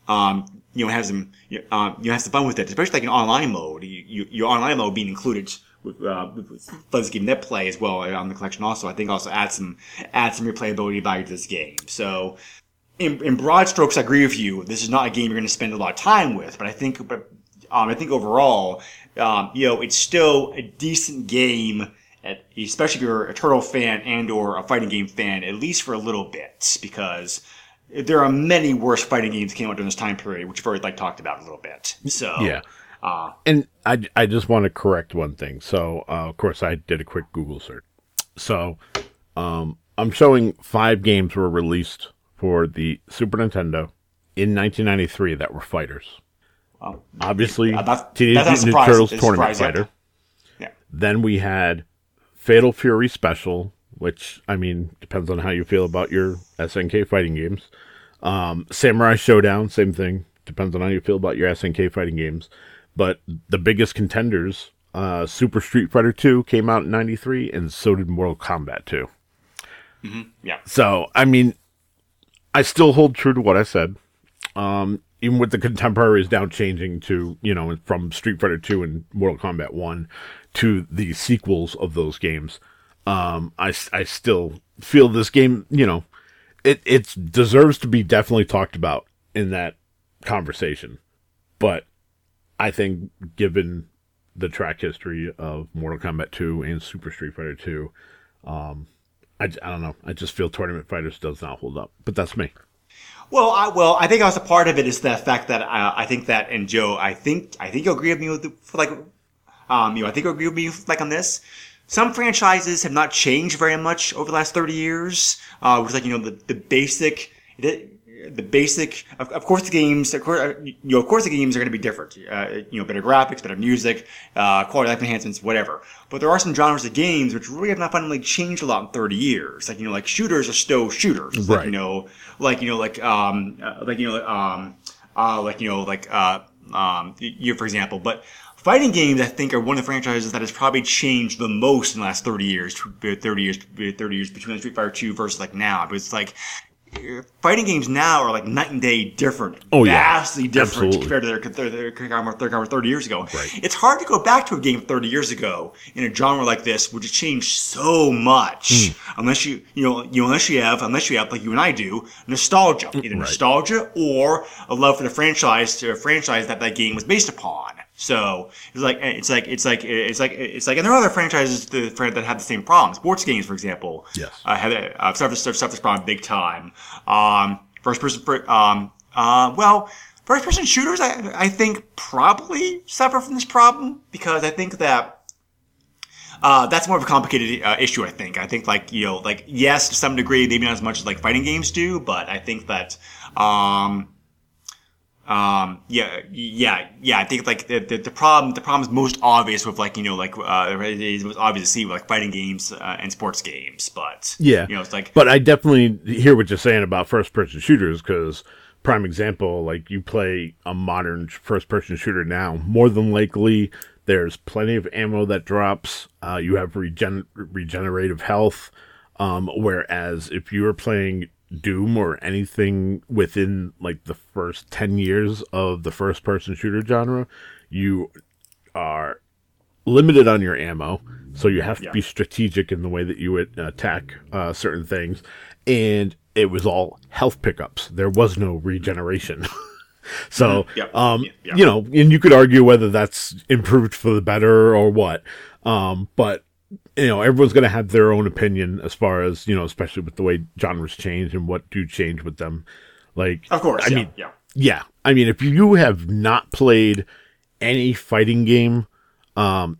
Um, you know, have some, you, um, you have some fun with it, especially like in online mode. You, you, your online mode being included with, uh, with this game net play as well on the collection. Also, I think also add some add some replayability value to this game. So, in, in broad strokes, I agree with you. This is not a game you're going to spend a lot of time with, but I think, but um, I think overall, um, you know, it's still a decent game. At, especially if you're a turtle fan and or a fighting game fan, at least for a little bit, because there are many worse fighting games that came out during this time period, which we've already like talked about a little bit. So Yeah. uh, And I, I just want to correct one thing. So, uh, of course, I did a quick Google search. So, um, I'm showing five games were released for the Super Nintendo in 1993 that were fighters. Well, Obviously, Yeah, that's- Teenage that's Mutant Ninja. Turtles It's Tournament. Fighter. Yeah. Then we had Fatal Fury Special, which I mean depends on how you feel about your SNK fighting games. Um, Samurai Showdown, same thing. Depends on how you feel about your SNK fighting games. But the biggest contenders, uh, Super Street Fighter 2 came out in '93, and so did Mortal Kombat 2. yeah. So, I mean, I still hold true to what I said. Um, even with the contemporaries now changing to, you know, from Street Fighter 2 and Mortal Kombat 1 to the sequels of those games, um, I I still feel this game, you know, it, it deserves to be definitely talked about in that conversation. But I think given the track history of Mortal Kombat 2 and Super Street Fighter 2, um, I, I don't know. I just feel Tournament Fighters does not hold up. But that's me. Well, I, well, I think also part of it is the fact that uh, I think that, and Joe, I think I think you'll agree with me with the, like, um, you know, I think you'll agree with me like on this. Some franchises have not changed very much over the last thirty years. Uh, with like you know the the basic. The, the basic, of, of course, the games, of course, uh, you know, of course, the games are going to be different. Uh, you know, better graphics, better music, uh, quality life enhancements, whatever. But there are some genres of games which really have not fundamentally changed a lot in 30 years. Like, you know, like shooters are still shooters. Like, Right. you know, like, you know, like, um, uh, like, you know, um, uh, like, you know, like, uh, um, you, for example, but fighting games, I think, are one of the franchises that has probably changed the most in the last 30 years, 30 years, 30 years between Street Fighter 2 versus like now. But it's like, fighting games now are like night and day different. Oh, yeah. vastly different Absolutely. compared to their, their, their, their, their 30 years ago. Right. It's hard to go back to a game 30 years ago in a genre like this, which has changed so much. Hmm. Unless you, you know, you unless you have, unless you have, like you and I do, nostalgia, either nostalgia or a love for the franchise, to a franchise that that game was based upon. So it's like it's like it's like it's like it's like, and there are other franchises that that have the same problem. Sports games, for example, Yes. uh, have uh, suffered suffered this problem big time. Um, first person, um, uh, well, first person shooters, I, I think probably suffer from this problem because I think that uh, that's more of a complicated uh, issue. I think. I think like you know, like yes, to some degree, maybe not as much as like fighting games do, but I think that. Um, um, yeah, yeah, yeah. I think like the, the, the problem, the problem is most obvious with like, you know, like, uh, it is most obvious to see with like fighting games, uh, and sports games, but, Yeah. you know, it's like, But I definitely hear what you're saying about first person shooters because, prime example, like you play a modern first person shooter now, more than likely there's plenty of ammo that drops. Uh, you have regen- regenerative health. Um, whereas if you were playing Doom or anything within like the first 10 years of the first person shooter genre, you are limited on your ammo, so you have to be strategic in the way that you would attack uh, certain things. And it was all health pickups. There was no regeneration. so, Yeah. um, Yeah. Yeah. you know, and you could argue whether that's improved for the better or what. Um, but you know, everyone's going to have their own opinion as far as you know, especially with the way genres change and what do change with them. Like, of course, I yeah, mean, yeah. yeah, I mean, if you have not played any fighting game um,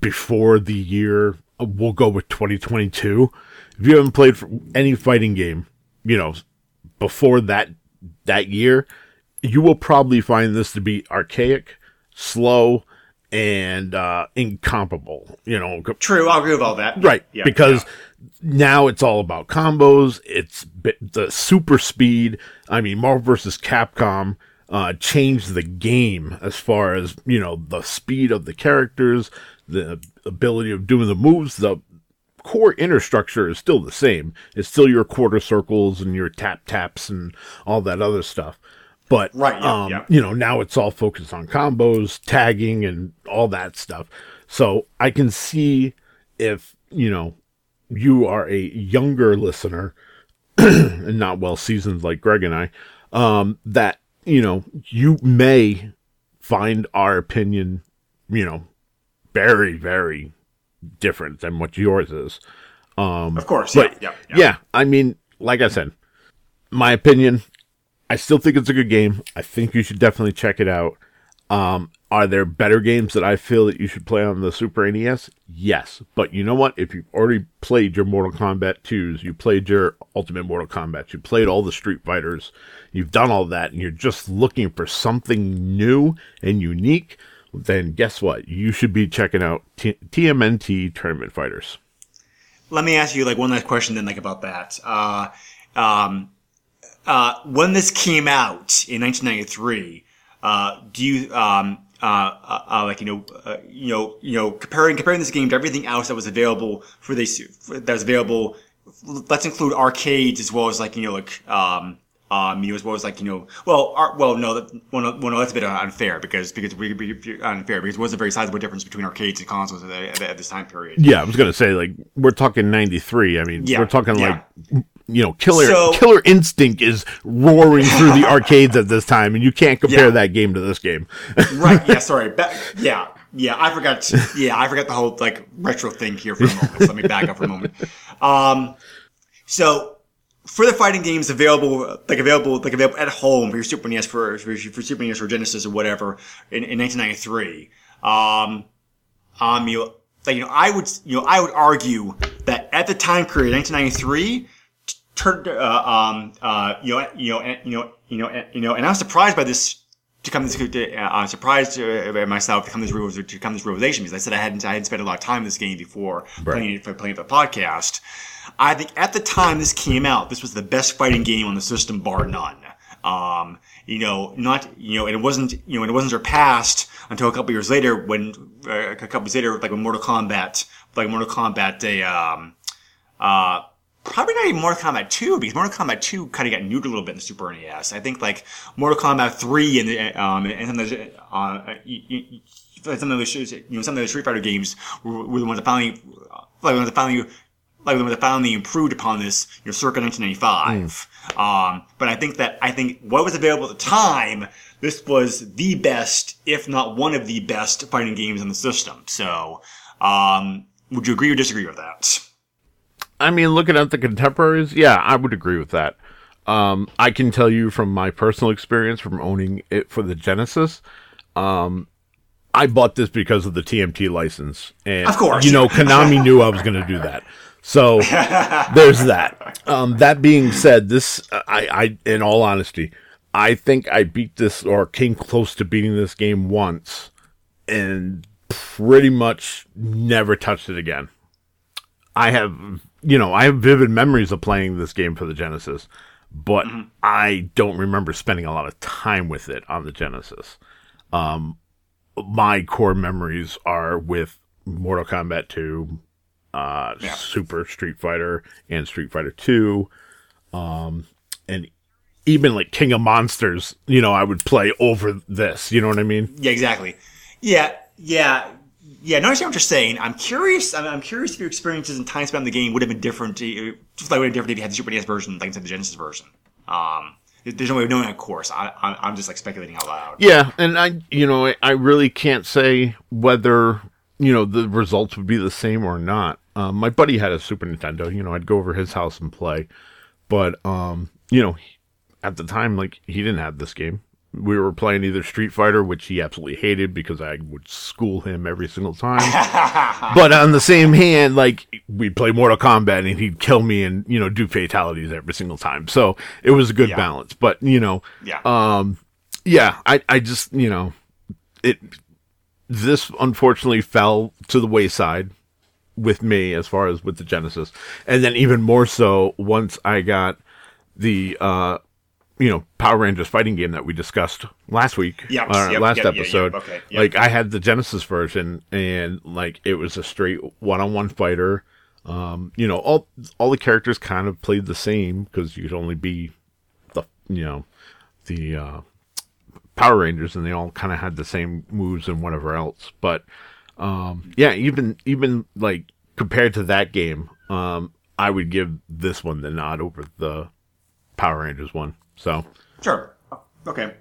before the year, we'll go with 2022. If you haven't played any fighting game, you know, before that that year, you will probably find this to be archaic, slow, and uh, incomparable. You know, True, I'll agree with all that. right Yeah, because yeah. now it's all about combos it's the super speed i mean marvel versus capcom uh, changed the game as far as you know the speed of the characters, the ability of doing the moves. The core inner structure is still the same. It's still your quarter circles and your tap taps and all that other stuff. But Right, yeah, um, yeah. you know now it's all focused on combos, tagging, and all that stuff. So I can see if you know you are a younger listener and not well seasoned like Greg and I, um, that you know you may find our opinion, you know, very very different than what yours is. Um, Of course, But yeah, yeah, yeah, yeah. I mean, like I said, my opinion, I still think it's a good game. I think you should definitely check it out. Um, are there better games that I feel that you should play on the Super NES? Yes. But you know what? If you've already played your Mortal Kombat 2s, you played your Ultimate Mortal Kombat, you played all the Street Fighters, you've done all that, and you're just looking for something new and unique, then guess what? You should be checking out T- TMNT Tournament Fighters. Let me ask you like one last question then, like about that. Uh, um, uh, when this came out in 1993, uh, do you um, uh, uh, uh, like you know uh, you know you know comparing comparing this game to everything else that was available for this that was available? Let's include arcades as well as like you know like um, um, you know, as well as like you know, well, ar- well, no, that, well, no, well, no, that's a bit unfair because because we, we, we- unfair because it was a very sizable difference between arcades and consoles at, at, at this time period. Yeah, I was gonna say like we're talking '93. I mean, Yeah, we're talking yeah. like you know, Killer So- Killer Instinct is roaring through the arcades at this time, and you can't compare Yeah. that game to this game. right yeah sorry ba- yeah yeah i forgot yeah i forgot the whole like retro thing here for a moment so let me back up for a moment um so for the fighting games available like available like available at home for your super nes for for, for super nes or genesis or whatever in, in 1993 um um you like you know i would you know i would argue that at the time period 1993 turned uh, um uh you know you know and, you know you know and, you know and i was surprised by this to come to this uh, I'm surprised uh, by myself to come to this to come to this realization because I said I hadn't I hadn't spent a lot of time in this game before playing it for playing the podcast. I think at the time this came out, this was the best fighting game on the system, bar none. Um, you know, not you know, and it wasn't you know, and it wasn't surpassed until a couple years later when uh, a couple years later, like when Mortal Kombat, like Mortal Kombat, they um, uh, probably not even Mortal Kombat 2 because Mortal Kombat 2 kind of got nuked a little bit in the Super NES. I think like Mortal Kombat 3 and the, um and some of the uh, you, you, some of the you know some of the Street Fighter games were, were the ones that finally like the ones that finally like the ones that finally improved upon this you know circa 1995. Um, but I think that I think what was available at the time this was the best, if not one of the best fighting games on the system. So, um, would you agree or disagree with that? I mean, looking at the contemporaries, yeah, I would agree with that. Um, I can tell you from my personal experience from owning it for the Genesis. Um, I bought this because of the TMNT license, and Of course. you know, Konami knew I was going to do that. So there's that. Um, that being said, this I, I, in all honesty, I think I beat this or came close to beating this game once, and pretty much never touched it again. I have, you know, I have vivid memories of playing this game for the Genesis, but I don't remember spending a lot of time with it on the Genesis. Um, my core memories are with Mortal Kombat 2, uh, Super Street Fighter, and Street Fighter 2, um, and even like King of Monsters. You know, I would play over this. You know what I mean? Yeah, exactly. Yeah, yeah, yeah. No, I understand what you're saying. I'm curious. I'm, I'm curious if your experiences and time spent in the game would have been different. Just like would have been different if you had the Super NES version, like instead of the Genesis version. Um, there's no way of knowing, of course. I, I, I'm just like speculating out loud. Yeah, and I, you know, I, I really can't say whether you know the results would be the same or not. Um, my buddy had a Super Nintendo. You know, I'd go over his house and play, but um, you know, at the time, like he didn't have this game. We were playing either Street Fighter, which he absolutely hated because I would school him every single time. but on the same hand, like we'd play Mortal Kombat and he'd kill me and you know do fatalities every single time. So it was a good Yeah. balance. But you know, Yeah. um, yeah, I, I just, you know, it, this unfortunately fell to the wayside with me as far as with the Genesis. And then even more so once I got the, uh, you know Power Rangers fighting game that we discussed last week, Yep, uh, yep, last yep, yeah, episode. yep, okay. Like I had the Genesis version, and like it was a straight one-on-one fighter. Um, you know, all all the characters kind of played the same because you could only be the you know the uh, Power Rangers, and they all kind of had the same moves and whatever else. But um, yeah, even even like compared to that game, um, I would give this one the nod over the Power Rangers one. So Sure. Okay.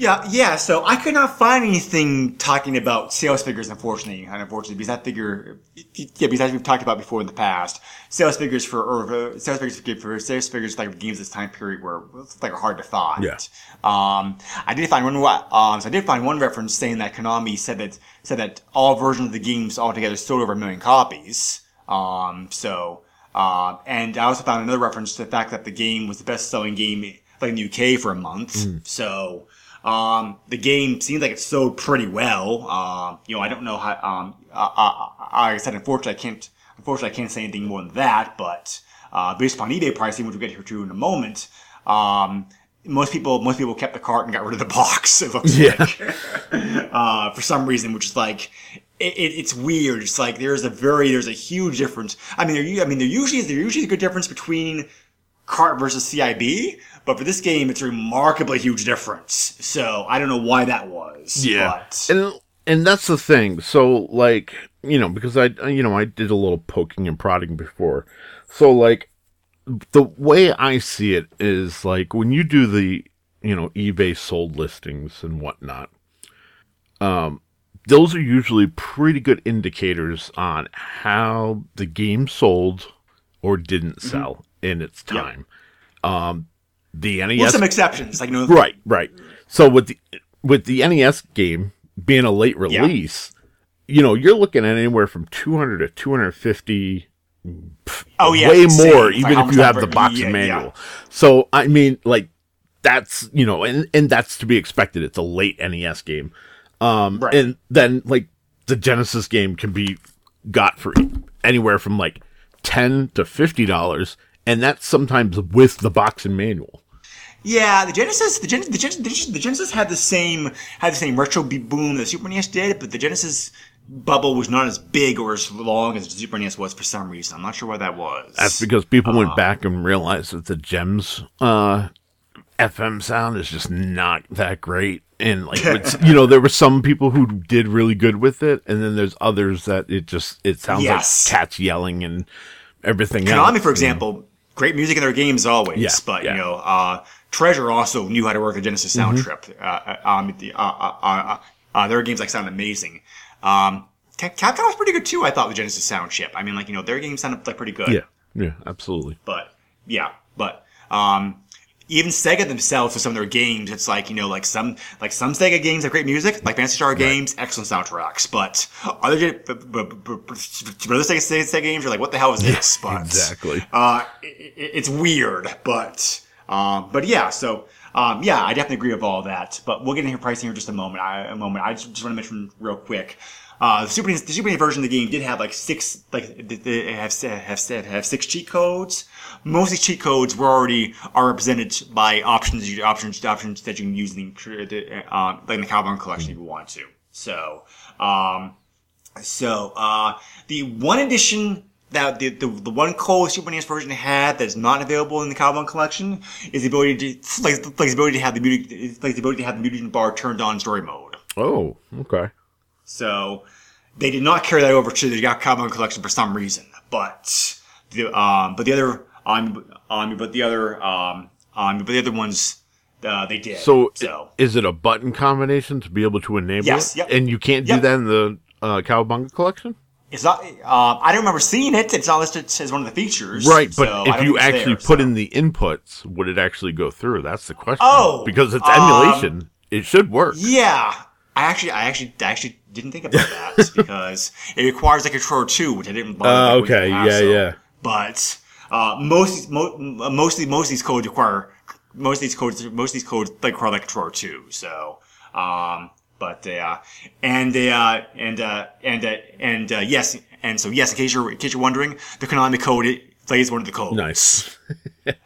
Yeah, yeah. So I could not find anything talking about sales figures, unfortunately, unfortunately, because that figure, yeah, because as we've talked about before in the past, sales figures for or sales figures for, for sales figures like games this time period were like hard to find. Yeah. Um, I did find one. Um, so I did find one reference saying that Konami said that said that all versions of the games altogether sold over a million copies. Um, so. Uh, and I also found another reference to the fact that the game was the best-selling game like in the UK for a month. So um, the game seems like it sold pretty well. Um, you know, I don't know how. Um, uh, uh, like I said, unfortunately, I can't. Unfortunately, I can't say anything more than that. But uh, based upon eBay pricing, which we'll get to in a moment, um, most people most people kept the cart and got rid of the box. It looks Yeah. like uh, for some reason, which is like. It, it, it's weird. It's like there's a very there's a huge difference. I mean, there I mean there usually is there usually is a good difference between cart versus CIB, but for this game, it's a remarkably huge difference. So I don't know why that was. but and and that's the thing. So like you know because I you know I did a little poking and prodding before, so like the way I see it is like when you do the you know eBay sold listings and whatnot, um, those are usually pretty good indicators on how the game sold or didn't sell in its Yep. time. Um, the NES with some exceptions, like know, Right, right. So with the with the NES game being a late release, you know, you're looking at anywhere from 200 to 250 Oh yeah, way more even if you have the box yeah, and yeah. manual. So I mean like that's, you know, and and that's to be expected. It's a late NES game. Um Right. and then like the Genesis game can be got for anywhere from like 10 to 50 dollars and that's sometimes with the box and manual. Yeah, the Genesis, the Genesis, the Genesis, the Genesis, the Genesis had the same had the same retro boom that the Super NES did, but the Genesis bubble was not as big or as long as the Super NES was for some reason. I'm not sure why that was. That's because people went back and realized that the Gems uh, FM sound is just not that great. And like, you know, there were some people who did really good with it, and then there's others that it just it sounds Yes. like cats yelling and everything Konami, else. for example, great music in their games always, Yeah, but yeah. you know, uh, Treasure also knew how to work the Genesis sound Mm-hmm. trip. Uh, uh, um, the, uh, uh, uh, their games like sound amazing. Um, Ca- Capcom was pretty good too. I thought the Genesis sound chip. I mean, like you know, their games sounded like pretty good. Yeah, yeah, absolutely. But yeah, but um, even Sega themselves with some of their games, it's like you know, like some like some Sega games have great music, like Phantasy Star games, excellent soundtracks. But other but, but, but, but other Sega, Sega, games are like, what the hell is this? But exactly. uh, it- it's weird, but um, but yeah, so. Um, yeah, I definitely agree with all that, but we'll get into pricing here in just a moment. I, a moment. I just, just want to mention real quick. Uh, the Super the Super NES version of the game did have like six, like they- have have have, six cheat codes. Most of these cheat codes were already are represented by options, options, options that you can use in the, uh, like in the Cowabunga collection if you want to. So, um, so uh, the one edition that the, the the one code Super NES version had that is not available in the Cowabunga collection is the ability to like, like the ability to have the music like the ability to have the mutant bar turned on story mode. Oh, okay. So they did not carry that over to the Cowabunga collection for some reason. But the um, but the other um, um but the other um um but the other ones uh, they did. So, so is it a button combination to be able to enable Yes, it? yep. And you can't do Yep. that in the uh, Cowabunga collection? it's not. Um, I don't remember seeing it. It's not listed as one of the features. Right, but don't if you actually there, put so. in the inputs, would it actually go through? That's the question. Oh, because it's um, emulation, it should work. Yeah, I actually, I actually, I actually didn't think about that because it requires a controller too, which I didn't. bother Uh, with okay, the yeah, hassle. yeah. But uh, most, mo- mostly, most of these codes require most of these codes, most of these codes like require like controller too. So, um, but uh, and uh, and uh, and uh, and uh, yes, and so yes, in case you're in case you're wondering, the Konami code it plays one of the codes. Nice.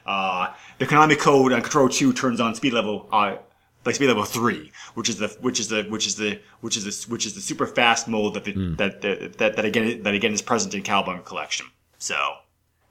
Uh, the Konami code on Control Two turns on speed level uh, like speed level three, which is the which is the which is the which is the which is the super fast mode that the, that, that that that again that again is present in Cowabunga Collection. So,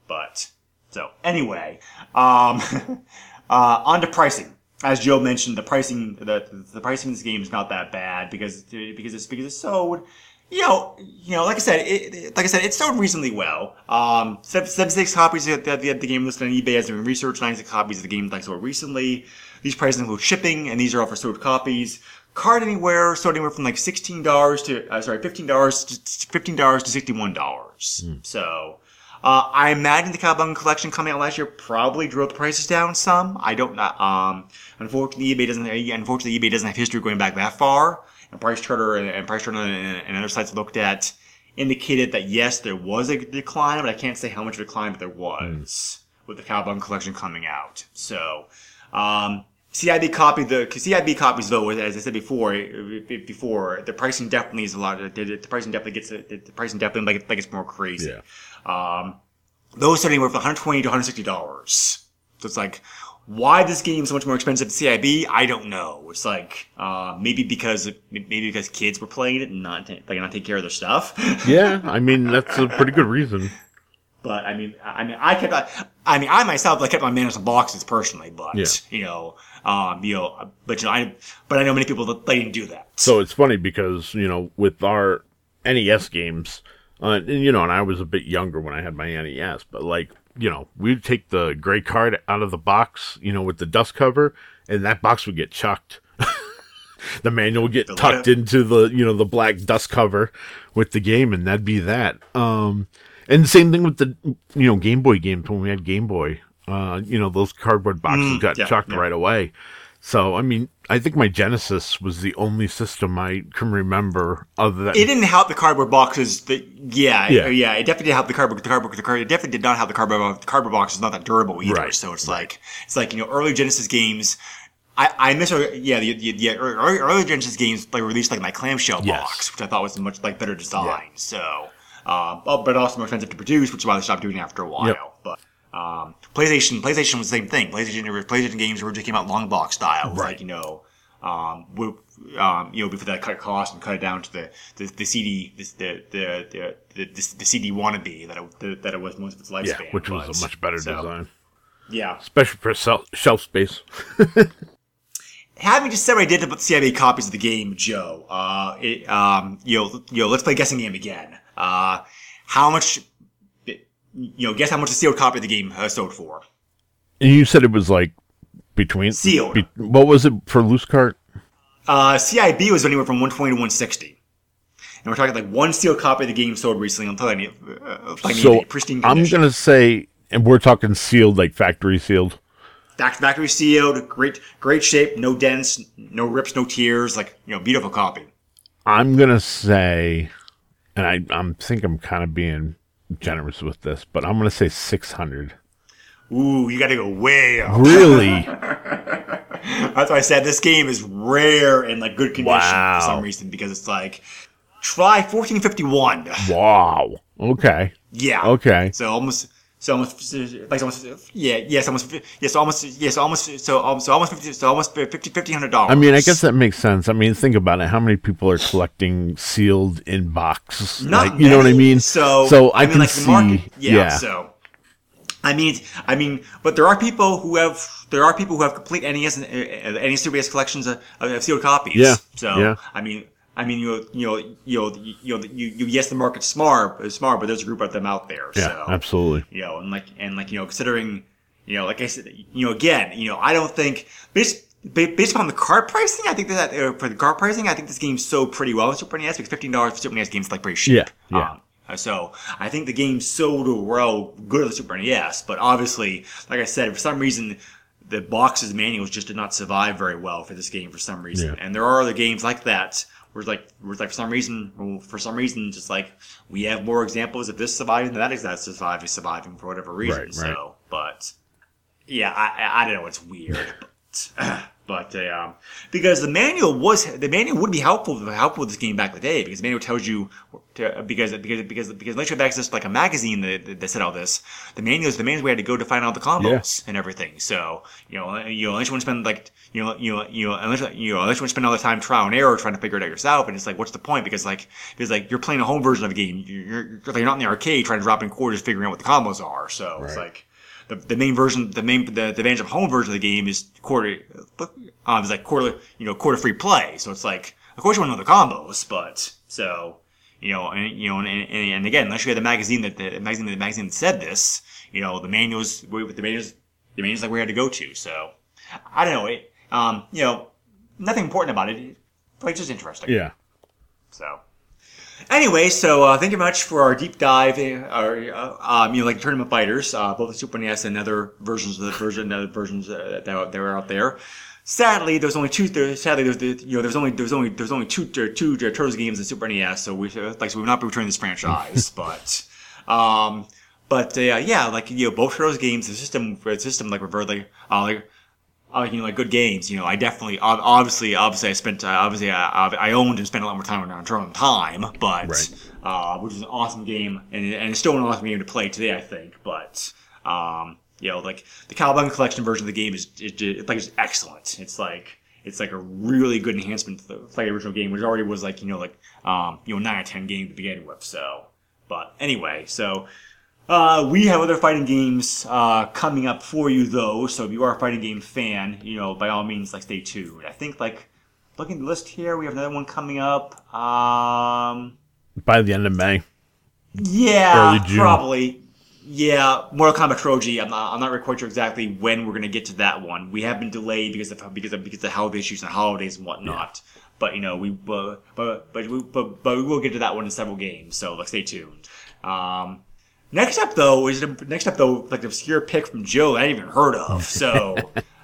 but so anyway, um, uh, on to pricing. As Joe mentioned, the pricing the the pricing of this game is not that bad because because it's because it's sold. You know, you know, like I said, it, it- like I said, it sold reasonably well. Um, sev- 76 copies of the, the, the game listed on eBay as been researched. 96 copies of the game like sold recently. These prices include shipping, and these are all for sold copies. Card anywhere sold anywhere from like sixteen dollars to uh, sorry, fifteen dollars to fifteen dollars to sixty one dollars. So. Uh, I imagine the Cowabunga collection coming out last year probably drove the prices down some. I don't know. Um, unfortunately, eBay doesn't. Unfortunately, eBay doesn't have history going back that far. And Price Charter and, and Price Charter and, and other sites looked at indicated that yes, there was a decline, but I can't say how much decline, but there was with the Cowabunga collection coming out. So, um, CIB copy the CIB copies though, as I said before, before the pricing definitely is a lot. The, the pricing definitely gets the pricing definitely like, like it's more crazy. Yeah. Um, those starting with 120 to 160 dollars. So it's like, why this game is so much more expensive than CIB? I don't know. It's like uh, maybe because maybe because kids were playing it and not like not taking care of their stuff. Yeah, I mean that's a pretty good reason. But I mean, I mean, I kept, I mean, I myself, like, kept my man in some boxes personally, but Yeah. you know, um, you know, but you know, I, but I know many people that they didn't do that. So it's funny because you know with our NES games, uh, and, you know, and I was a bit younger when I had my NES, but like you know, we'd take the gray card out of the box, you know, with the dust cover, and that box would get chucked. the manual would get tucked into the you know the black dust cover with the game, and that'd be that. Um, and the same thing with the you know Game Boy games when we had Game Boy. Uh, you know those cardboard boxes got Mm, yeah, chucked yeah. right away. So I mean, I think my Genesis was the only system I can remember other than It didn't help the cardboard boxes. That yeah, Yeah. yeah, It definitely did help the cardboard. The cardboard. The card. It definitely did not help the cardboard. The cardboard box is not that durable either. Right, So it's like it's like you know early Genesis games. I, I miss yeah the, the, the early, early Genesis games like released like my clamshell Yes. box, which I thought was a much like better design. So, um, but but also more expensive to produce, which is why they stopped doing it after a while. Yep. But um, PlayStation PlayStation was the same thing. PlayStation PlayStation games originally came out long box style, Right. like you know um, we, um, you know, before that cut cost and cut it down to the the, the CD, the the the, the, the, the CD wannabe that it, that it was most of its lifespan. yeah, which was but- a much better so, design, Yeah. especially for shelf space. Having just said what I did about the CIB copies of the game, Joe, uh, it, um, you know, you know, let's play guessing game again. Uh, how much, you know, guess how much a sealed copy of the game uh, sold for? You said it was like between Sealed. be- what was it for loose cart? Uh, CIB was anywhere from 120 to 160. And we're talking like one sealed copy of the game sold recently on Play, uh, Play So pristine condition. I'm gonna say, and we're talking sealed, like factory sealed. Factory sealed, great, great shape, no dents, no rips, no tears, like you know, beautiful copy. I'm gonna say, and I I'm think I'm kind of being generous with this, but I'm gonna say 600. Ooh, you got to go way up. Really? That's why I said this game is rare and like good condition Wow. for some reason because it's like try 1451. wow. Okay. Yeah. Okay. So almost. So almost, like almost, yeah, yes, almost, yes, almost, yes, almost, so almost, so almost, 50, so almost 50, 1500 dollars. I mean, I guess that makes sense. I mean, think about it. How many people are collecting sealed in box? Not like, you know what I many. mean? So, so I, mean, can like see. the market, yeah, yeah. So, I mean, I mean, but there are people who have there are people who have complete NES and uh, NES Super NES collections of, of sealed copies. Yeah, So, yeah. I mean, I mean, you you know, you know, you know, you, you yes, the market's smart, smart, but there's a group of them out there. yeah, so, absolutely. you know, and like and like you know, considering you know, like I said, you know, again, you know, I don't think based ba- based upon the card pricing, I think that uh, for the card pricing, I think this game sold pretty well in Super NES because fifteen dollars for Super NES games is like pretty cheap. Yeah, yeah. Um, uh, so I think the game sold well good on the Super NES, but obviously, like I said, for some reason. The boxes manuals just did not survive very well for this game for some reason, Yeah. and there are other games like that where it's like, where it's like for some reason, for some reason, just like we have more examples of this surviving than that exact surviving, surviving for whatever reason. Right, right. So, but yeah, I, I I don't know, it's weird, but But uh, um, because the manual was the manual would be helpful helpful with this game back in the day because the manual tells you to, because because because because unless you have access to like a magazine that, that said all this, the manuals the manuals we had to go to find out the combos and everything. So you know you know unless you want to spend like you know you know you know unless you know unless you want to spend all the time trial and error trying to figure it out yourself, and it's like what's the point? Because like because like you're playing a home version of a game, you're, you're, you're not in the arcade trying to drop in quarters figuring out what the combos are. So it's like the, the main version, the main the, the advantage of home version of the game is quarter, um, it's like quarter, you know, quarter free play. So it's like, of course you want to know the combos, but so you know, and you know, and, and, and again, unless you had the magazine that the magazine the magazine that said this, you know, the manuals with the manuals, the manuals like we had to go to. So I don't know, it, um, you know, nothing important about it, but it's just interesting. Yeah. So. Anyway, so uh, thank you much for our deep dive, uh, our, uh, um, you know, like tournament fighters, uh, both the Super NES and other versions of the version, other versions uh, that, that were out there. Sadly, there's only two. There, sadly, there's the, you know there's only there's only there's only two two, two Turtles games in Super NES, so we like so we will not be returning this franchise, but um, but uh, yeah, like you know both Turtles games, the system the system like like uh, like uh, you know, like good games. You know, I definitely, obviously, obviously, I spent, uh, obviously, I, I owned and spent a lot more time on Turtle Time, but Right. uh, which is an awesome game, and, and it's still an awesome game to play today, I think. But um, you know, like the Cowabunga Collection version of the game is, it, it, like, it's excellent. It's like it's like a really good enhancement to the play original game, which already was like you know like um, you know nine out of ten game to begin with. So, but anyway, so uh, we have other fighting games uh, coming up for you, though. So if you are a fighting game fan, you know, by all means, like stay tuned. I think, like, looking at the list here, we have another one coming up. Um, By the end of May. yeah, probably. Yeah, Mortal Kombat Troji. I'm not. I'm not quite sure exactly when we're gonna get to that one. We have been delayed because of because of because of health issues and holidays and whatnot. But you know, we uh, but but we but, but we will get to that one in several games. So like, stay tuned. Um, next up though is next up though like the obscure pick from Joe that I even heard of. So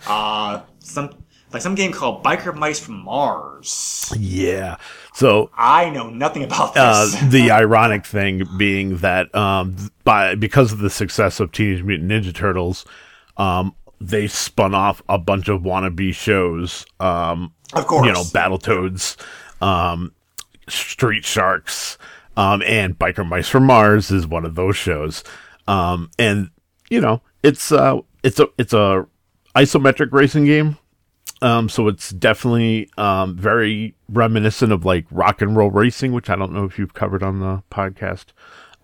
uh, some like some game called Biker Mice from Mars. Yeah. So I know nothing about this. uh, the ironic thing being that um, by because of the success of Teenage Mutant Ninja Turtles, um, they spun off a bunch of wannabe shows. Um, Of course. you know, Battletoads, um, Street Sharks, um, and Biker Mice from Mars is one of those shows. Um, and you know, it's uh, it's a it's a isometric racing game. Um, so it's definitely um, very reminiscent of like rock and roll racing, which I don't know if you've covered on the podcast.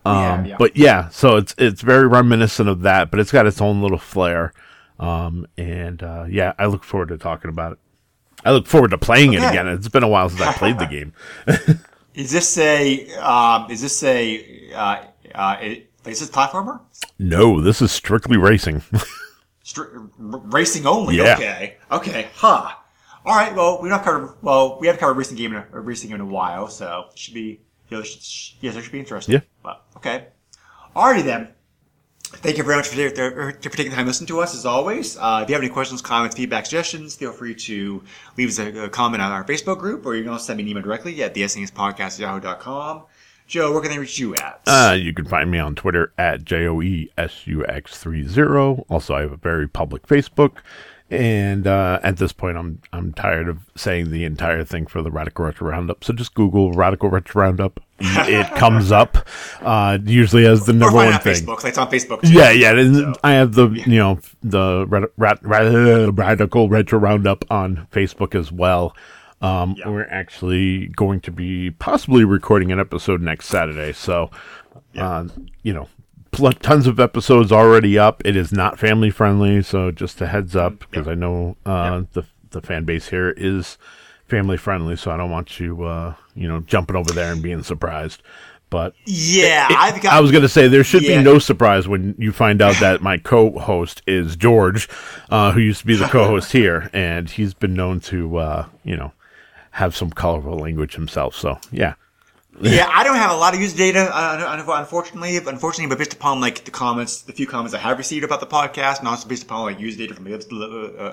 Um, Yeah, yeah. But yeah, so it's it's very reminiscent of that, but it's got its own little flair. Um, and uh, yeah, I look forward to talking about it. I look forward to playing it again. It's been a while since I played the game. Is this a um, is this a uh, uh, is this platformer? No, this is strictly racing. Str- r- racing only. Yeah. Okay. Okay. Huh. All right. Well, we don't cover. Well, we haven't covered racing game in a, a racing game in a while, so it should be. You know, it should, yes, it should be interesting. Yeah. But okay. Alrighty then. Thank you very much for, for, for taking the time to listen to us, as always. Uh, if you have any questions, comments, feedback, suggestions, feel free to leave us a, a comment on our Facebook group, or you can also send me an email directly at the SNESpodcast at yahoo.com. Joe, where can they reach you at? Uh, you can find me on Twitter at J O E S U X three zero. Also, I have a very public Facebook, and uh, at this point, I'm I'm tired of saying the entire thing for the Radical Retro Roundup. So just Google Radical Retro Roundup. It comes up uh, usually as the number one on thing. Facebook. It's on Facebook. Too. Yeah, yeah. and I have the you know the rat, rat, rat, radical retro roundup on Facebook as well. Um, We're actually going to be possibly recording an episode next Saturday, so uh, you know, pl- tons of episodes already up. It is not family friendly, so just a heads up because I know uh, the the fan base here is family friendly, so I don't want you uh, you know jumping over there and being surprised. But Yeah, it- I've got. I was going to say there should Yeah. be no surprise when you find out that my co-host is George, uh, who used to be the co-host here, and he's been known to, uh, you know, have some colorful language himself. So yeah, yeah, I don't have a lot of user data, uh, un- unfortunately. Unfortunately, but based upon like the comments, the few comments I have received about the podcast, and also based upon like user data from Lips, uh,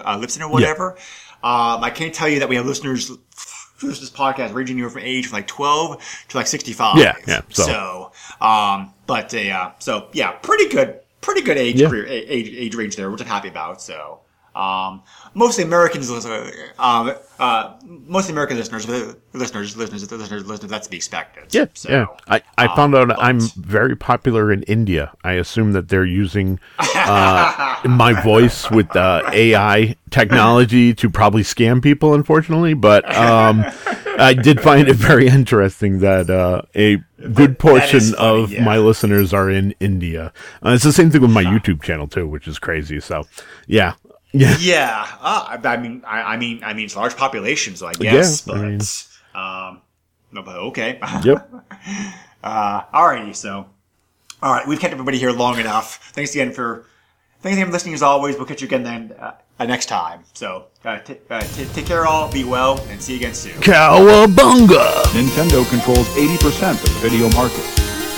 uh, Lipson or whatever, um, I can't tell you that we have listeners who listen to this podcast ranging anywhere from age from like twelve to like sixty-five. Yeah, yeah, so- So, um, but uh, so yeah, pretty good, pretty good age Yeah. age age range there, which I'm happy about. So. Um, mostly Americans, uh, um, uh, mostly American listeners, listeners, listeners, listeners, listeners. That's to be expected. Yeah, So, yeah. I, I um, found out but- I'm very popular in India. I assume that they're using uh, my voice with uh, AI technology to probably scam people, unfortunately. But um, I did find it very interesting that uh, a good portion funny, of yeah. my listeners are in India. Uh, it's the same thing with my YouTube channel too, which is crazy. So, yeah, yeah. Yeah, uh, I, I mean, I, I mean, I mean, it's a large population, so I guess. I but, mean- um, no, but okay. Yep. Uh, alrighty, so, all right, we've kept everybody here long enough. Thanks again for, thanks again for listening as always. We'll catch you again then uh, uh, next time. So, uh, t- uh, t- take care, all. Be well, and see you again soon. Cowabunga! Nintendo controls 80% of the video market.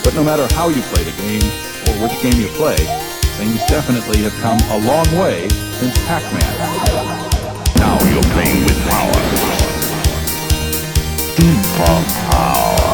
But no matter how you play the game, or which game you play, things definitely have come a long way since Pac-Man. Now you're playing with power. Super power.